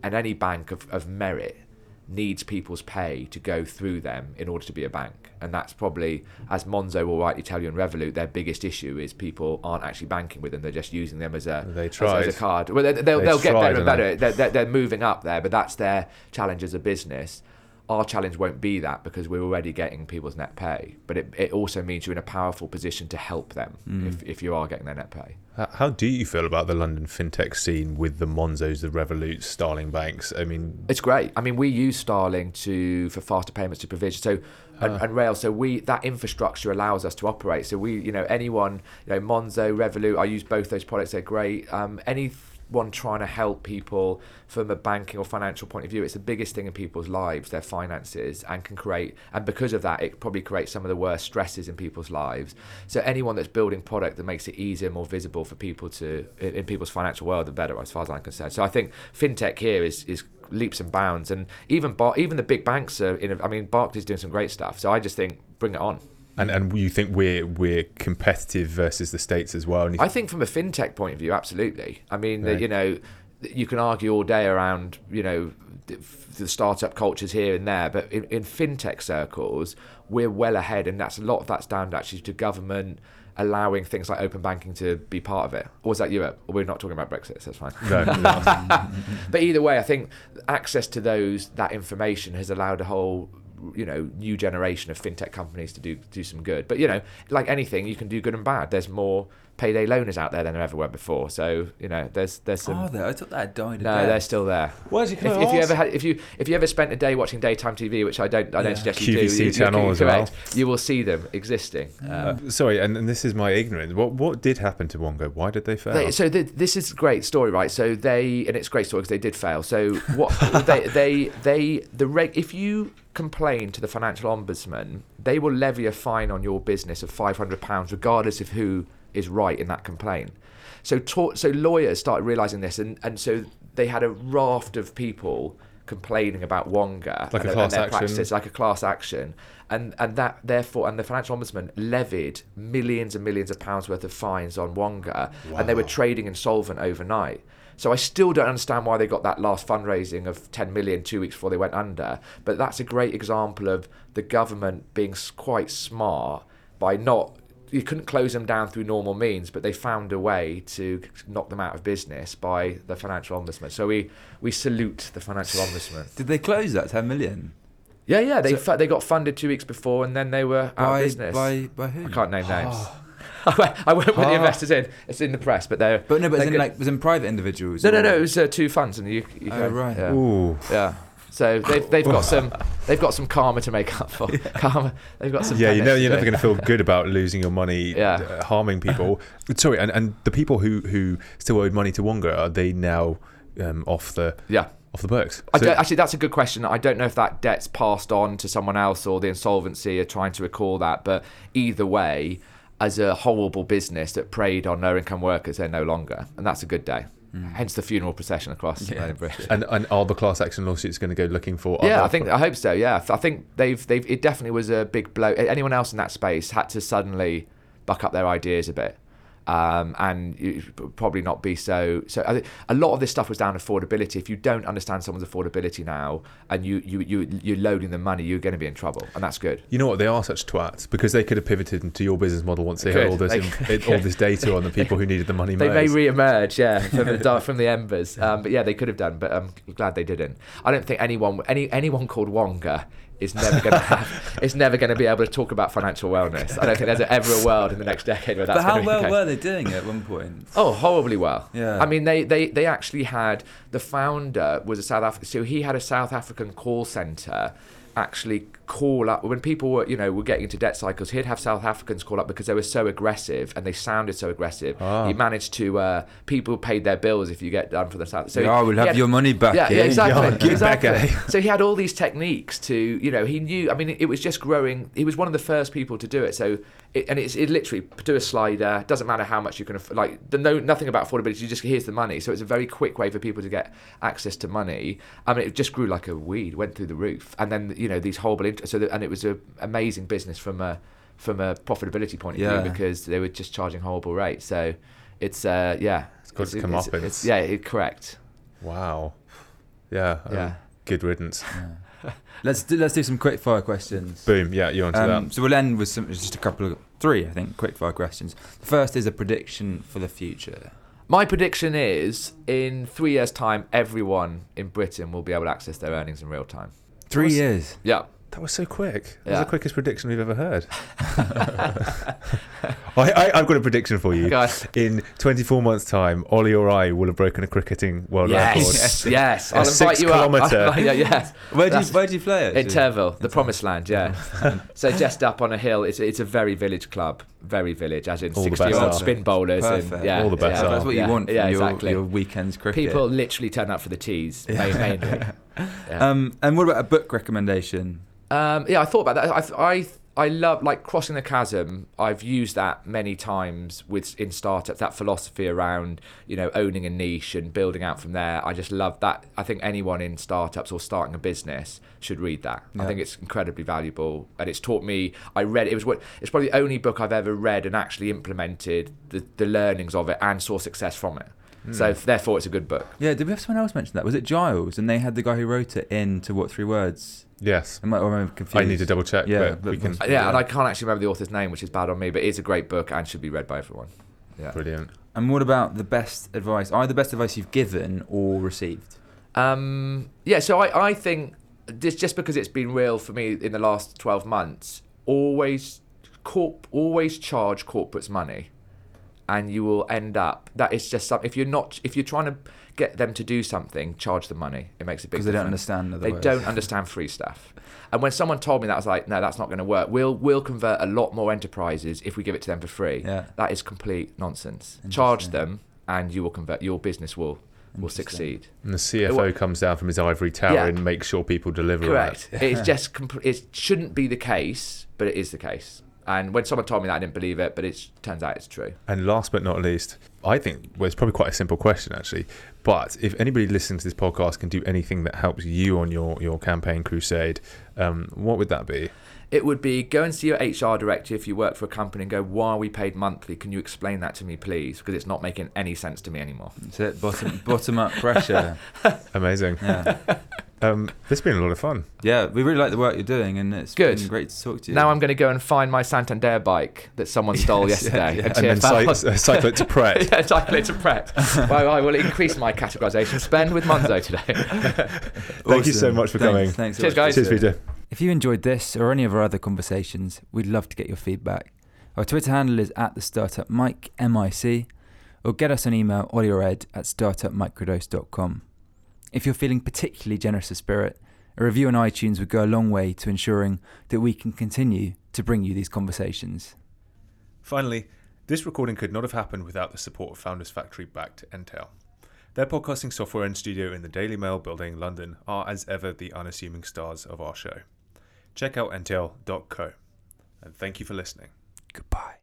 and any bank of, of merit needs people's pay to go through them in order to be a bank. And that's probably, as Monzo will rightly tell you in Revolut, their biggest issue is people aren't actually banking with them. They're just using them as a, They as, as a card. Well, they, they'll, They they'll get better and better. They're, they're, they're moving up there, but that's their challenge as a business. Our challenge won't be that because we're already getting people's net pay. But it, it also means you're in a powerful position to help them if, if you are getting their net pay. How do you feel about the London fintech scene with the Monzos, the Revolut, Starling banks? I mean, It's great. I mean, we use Starling to for faster payments to provision. So and, and Rail. So we that infrastructure allows us to operate. So we, you know, anyone, you know, Monzo, Revolut. I use both those products. They're great. Um, anyone trying to help people from a banking or financial point of view, it's the biggest thing in people's lives, their finances, and can create. And because of that, it probably creates some of the worst stresses in people's lives. So anyone that's building product that makes it easier, more visible for people to in, in people's financial world, the better, as far as I'm concerned. So I think fintech here is is leaps and bounds, and even Bar- even the big banks are. In a, I mean, Barclays doing some great stuff. So I just think bring it on. And and you think we're we're competitive versus the states as well? I think from a fintech point of view, absolutely. I mean, the, you know, you can argue all day around, you know, the the startup cultures here and there, but in, in fintech circles, we're well ahead, and that's a lot of that's down actually to government allowing things like open banking to be part of it. Or was that Europe? We're not talking about Brexit, so that's fine. no, no. But either way, I think access to those that information has allowed a whole you know new generation of fintech companies to do do some good. But you know, like anything, you can do good and bad. There's more payday loaners out there than there ever were before. So you know, there's there's some. Are there? I thought that had died. a no, death. they're still there. Well, actually, If, can I if you ever had, if you if you ever spent a day watching daytime TV, which I don't, I don't Yeah. suggest you do, QVC you, you- channel as correct, You will see them existing. Um, Uh, sorry, and, and this is my ignorance. What what did happen to Wonga? Why did they fail? They, so the, this is a great story, right? So they and it's a great story because they did fail. So what they they they the reg, if you complain to the financial ombudsman, they will levy a fine on your business of five hundred pounds, regardless of who is right in that complaint. So ta- so lawyers started realizing this, and and so they had a raft of people complaining about Wonga Like a and, class and their action. practices, like a class action, and and that therefore and the financial ombudsman levied millions and millions of pounds worth of fines on Wonga, and they were trading insolvent overnight. So I still don't understand why they got that last fundraising of 10 million two weeks before they went under. But that's a great example of the government being quite smart by not. You couldn't close them down through normal means, but they found a way to knock them out of business by the financial ombudsman. So we, we salute the financial ombudsman. Did they close that 10 million? Yeah, yeah, they So- fu- they got funded two weeks before, and then they were out By, of business. by, by who? I can't name names. I won't put the Ah. investors in. It's in the press, but they're. But no, but they're in, good. like, was in private individuals? no, no, no. It was uh, two funds in the UK. Oh, right. Yeah. Ooh. yeah. So they've they've got some they've got some karma to make up for. Karma. They've got some. Yeah, you know, you're never going to feel good about losing your money, Yeah. uh, harming people. Sorry, and, and the people who, who still owed money to Wonga are they now um, off the Yeah. off the books? I So- actually, that's a good question. I don't know if that debt's passed on to someone else or the insolvency are trying to recall that. But either way, as a horrible business that preyed on low income workers, they're no longer. And that's a good day. Mm. Hence the funeral procession across Yeah. Edinburgh. and and are the class action lawsuits going to go looking for? Yeah, I think I hope so. Yeah, I think they've they've it definitely was a big blow. Anyone else in that space had to suddenly buck up their ideas a bit. Um, and probably not be so. So a lot of this stuff was down affordability. If you don't understand someone's affordability now, and you you you you're loading them money, you're going to be in trouble, and that's good. You know what? They are such twats because they could have pivoted into your business model once they They had all this They in- all this data on the people who needed the money They most. may re-emerge, yeah, from the from the embers. Um, but yeah, they could have done. But I'm glad they didn't. I don't think anyone any anyone called Wonga is never going to have is never going to be able to talk about financial wellness. I don't think there's ever a world in the next decade where that's. But how the well case. were they doing it at one point? Oh, horribly well. Yeah. I mean, they, they, they actually had the founder was a South African, so he had a South African call center actually call up when people were you know were getting into debt cycles he'd have south africans call up because they were so aggressive and they sounded so aggressive Ah. he managed to uh people paid their bills if you get done for the south so yeah, he- we'll have had- your money back. yeah, yeah, eh? exactly. Yeah, give back, exactly. eh? So he had all these techniques to, you know, he knew. I mean, it was just growing. He was one of the first people to do it. So, it, and it's it literally do a slider. Doesn't matter how much you can aff- like. The no nothing about affordability. You just here's the money. So it's a very quick way for people to get access to money. I mean, it just grew like a weed. Went through the roof. And then you know these horrible. Int- so the, and it was an amazing business from a from a profitability point of Yeah. view because they were just charging horrible rates. So it's uh yeah. it's to come it's, up in- It's, yeah, it, correct. Wow. Yeah. um, Yeah. good riddance. Yeah. let's do, let's do some quick fire questions. Boom. Yeah, you're onto Um, that. so we'll end with some, just a couple of three, I think, quick fire questions. The first is a prediction for the future. My prediction is in three years' time, everyone in Britain will be able to access their earnings in real time. Three was- years. Yeah. That was so quick. That was the quickest prediction we've ever heard. I, I, I've got a prediction for you. Guys, In 24 months' time, Ollie or I will have broken a cricketing world record. yes, yes. A I'll invite six you kilometre. up. yeah, yes. Where do you, where do you play it? In Turville, the promised land, yeah. so just up on a hill, it's it's a very village club, very village, as in All sixty-year-old spin bowlers, Perfect. and yeah, All the best yeah, are. That's what you yeah, want yeah, your, exactly. your weekend's cricket. People literally turn up for the teas, ma- mainly. Yeah. Um, and what about a book recommendation? Um, yeah, I thought about that. I, I, I love like crossing the chasm. I've used that many times with in startups. That philosophy around you know owning a niche and building out from there. I just love that. I think anyone in startups or starting a business should read that. Yeah. I think it's incredibly valuable, and it's taught me. I read it was what it's probably the only book I've ever read and actually implemented the the learnings of it and saw success from it. Hmm. So therefore, it's a good book. Yeah, did we have someone else mention that? Was it Giles? And they had the guy who wrote it into what3words? Yes. Am I, or am I confused? I need to double check, Yeah, but but we can. Yeah, Yeah. and I can't actually remember the author's name, which is bad on me, but it's a great book and should be read by everyone. Yeah. Brilliant. And what about the best advice? Either the best advice you've given or received? Um, yeah, so I, I think this just because it's been real for me in the last 12 months, always corp, always charge corporates money and you will end up that is just something if you're not if you're trying to get them to do something charge them money it makes a big Because they don't understand they otherwise. don't understand free stuff and when someone told me that I was like no that's not going to work we'll we'll convert a lot more enterprises if we give it to them for free Yeah. that is complete nonsense charge them and you will convert your business will will succeed And the CFO comes down from his ivory tower Yeah. and makes sure people deliver. on Correct. it. It's just compl- it shouldn't be the case, but it is the case. And when someone told me that, I didn't believe it, but it turns out it's true. And last but not least, I think well, it's probably quite a simple question actually. But if anybody listening to this podcast can do anything that helps you on your your campaign crusade, um, what would that be? It would be go and see your HR director if you work for a company and go, why are we paid monthly? Can you explain that to me, please? Because it's not making any sense to me anymore. That's it, bottom, bottom up pressure. Amazing. Yeah. Um, this has been a lot of fun. yeah, we really like the work you're doing, and it's Good. been great to talk to you. Now I'm going to go and find my Santander bike that someone stole Yes, yesterday yeah. and, And then cy- uh, cycle it to Pret. yeah, cycle it to Pret. well, I will increase my categorisation spend with Monzo today. Thank you so much for coming. Thanks, thanks Cheers, guys. Cheers, Peter. If you enjoyed this or any of our other conversations, we'd love to get your feedback. Our Twitter handle is at the startup Mic M I C, or get us an email Ollie or Ed at startupmicrodose.com. If you're feeling particularly generous of spirit, a review on iTunes would go a long way to ensuring that we can continue to bring you these conversations. Finally, this recording could not have happened without the support of Founders Factory backed Entale. Their podcasting software and studio in the Daily Mail building, London, are as ever the unassuming stars of our show. Check out entale.co. And thank you for listening. Goodbye.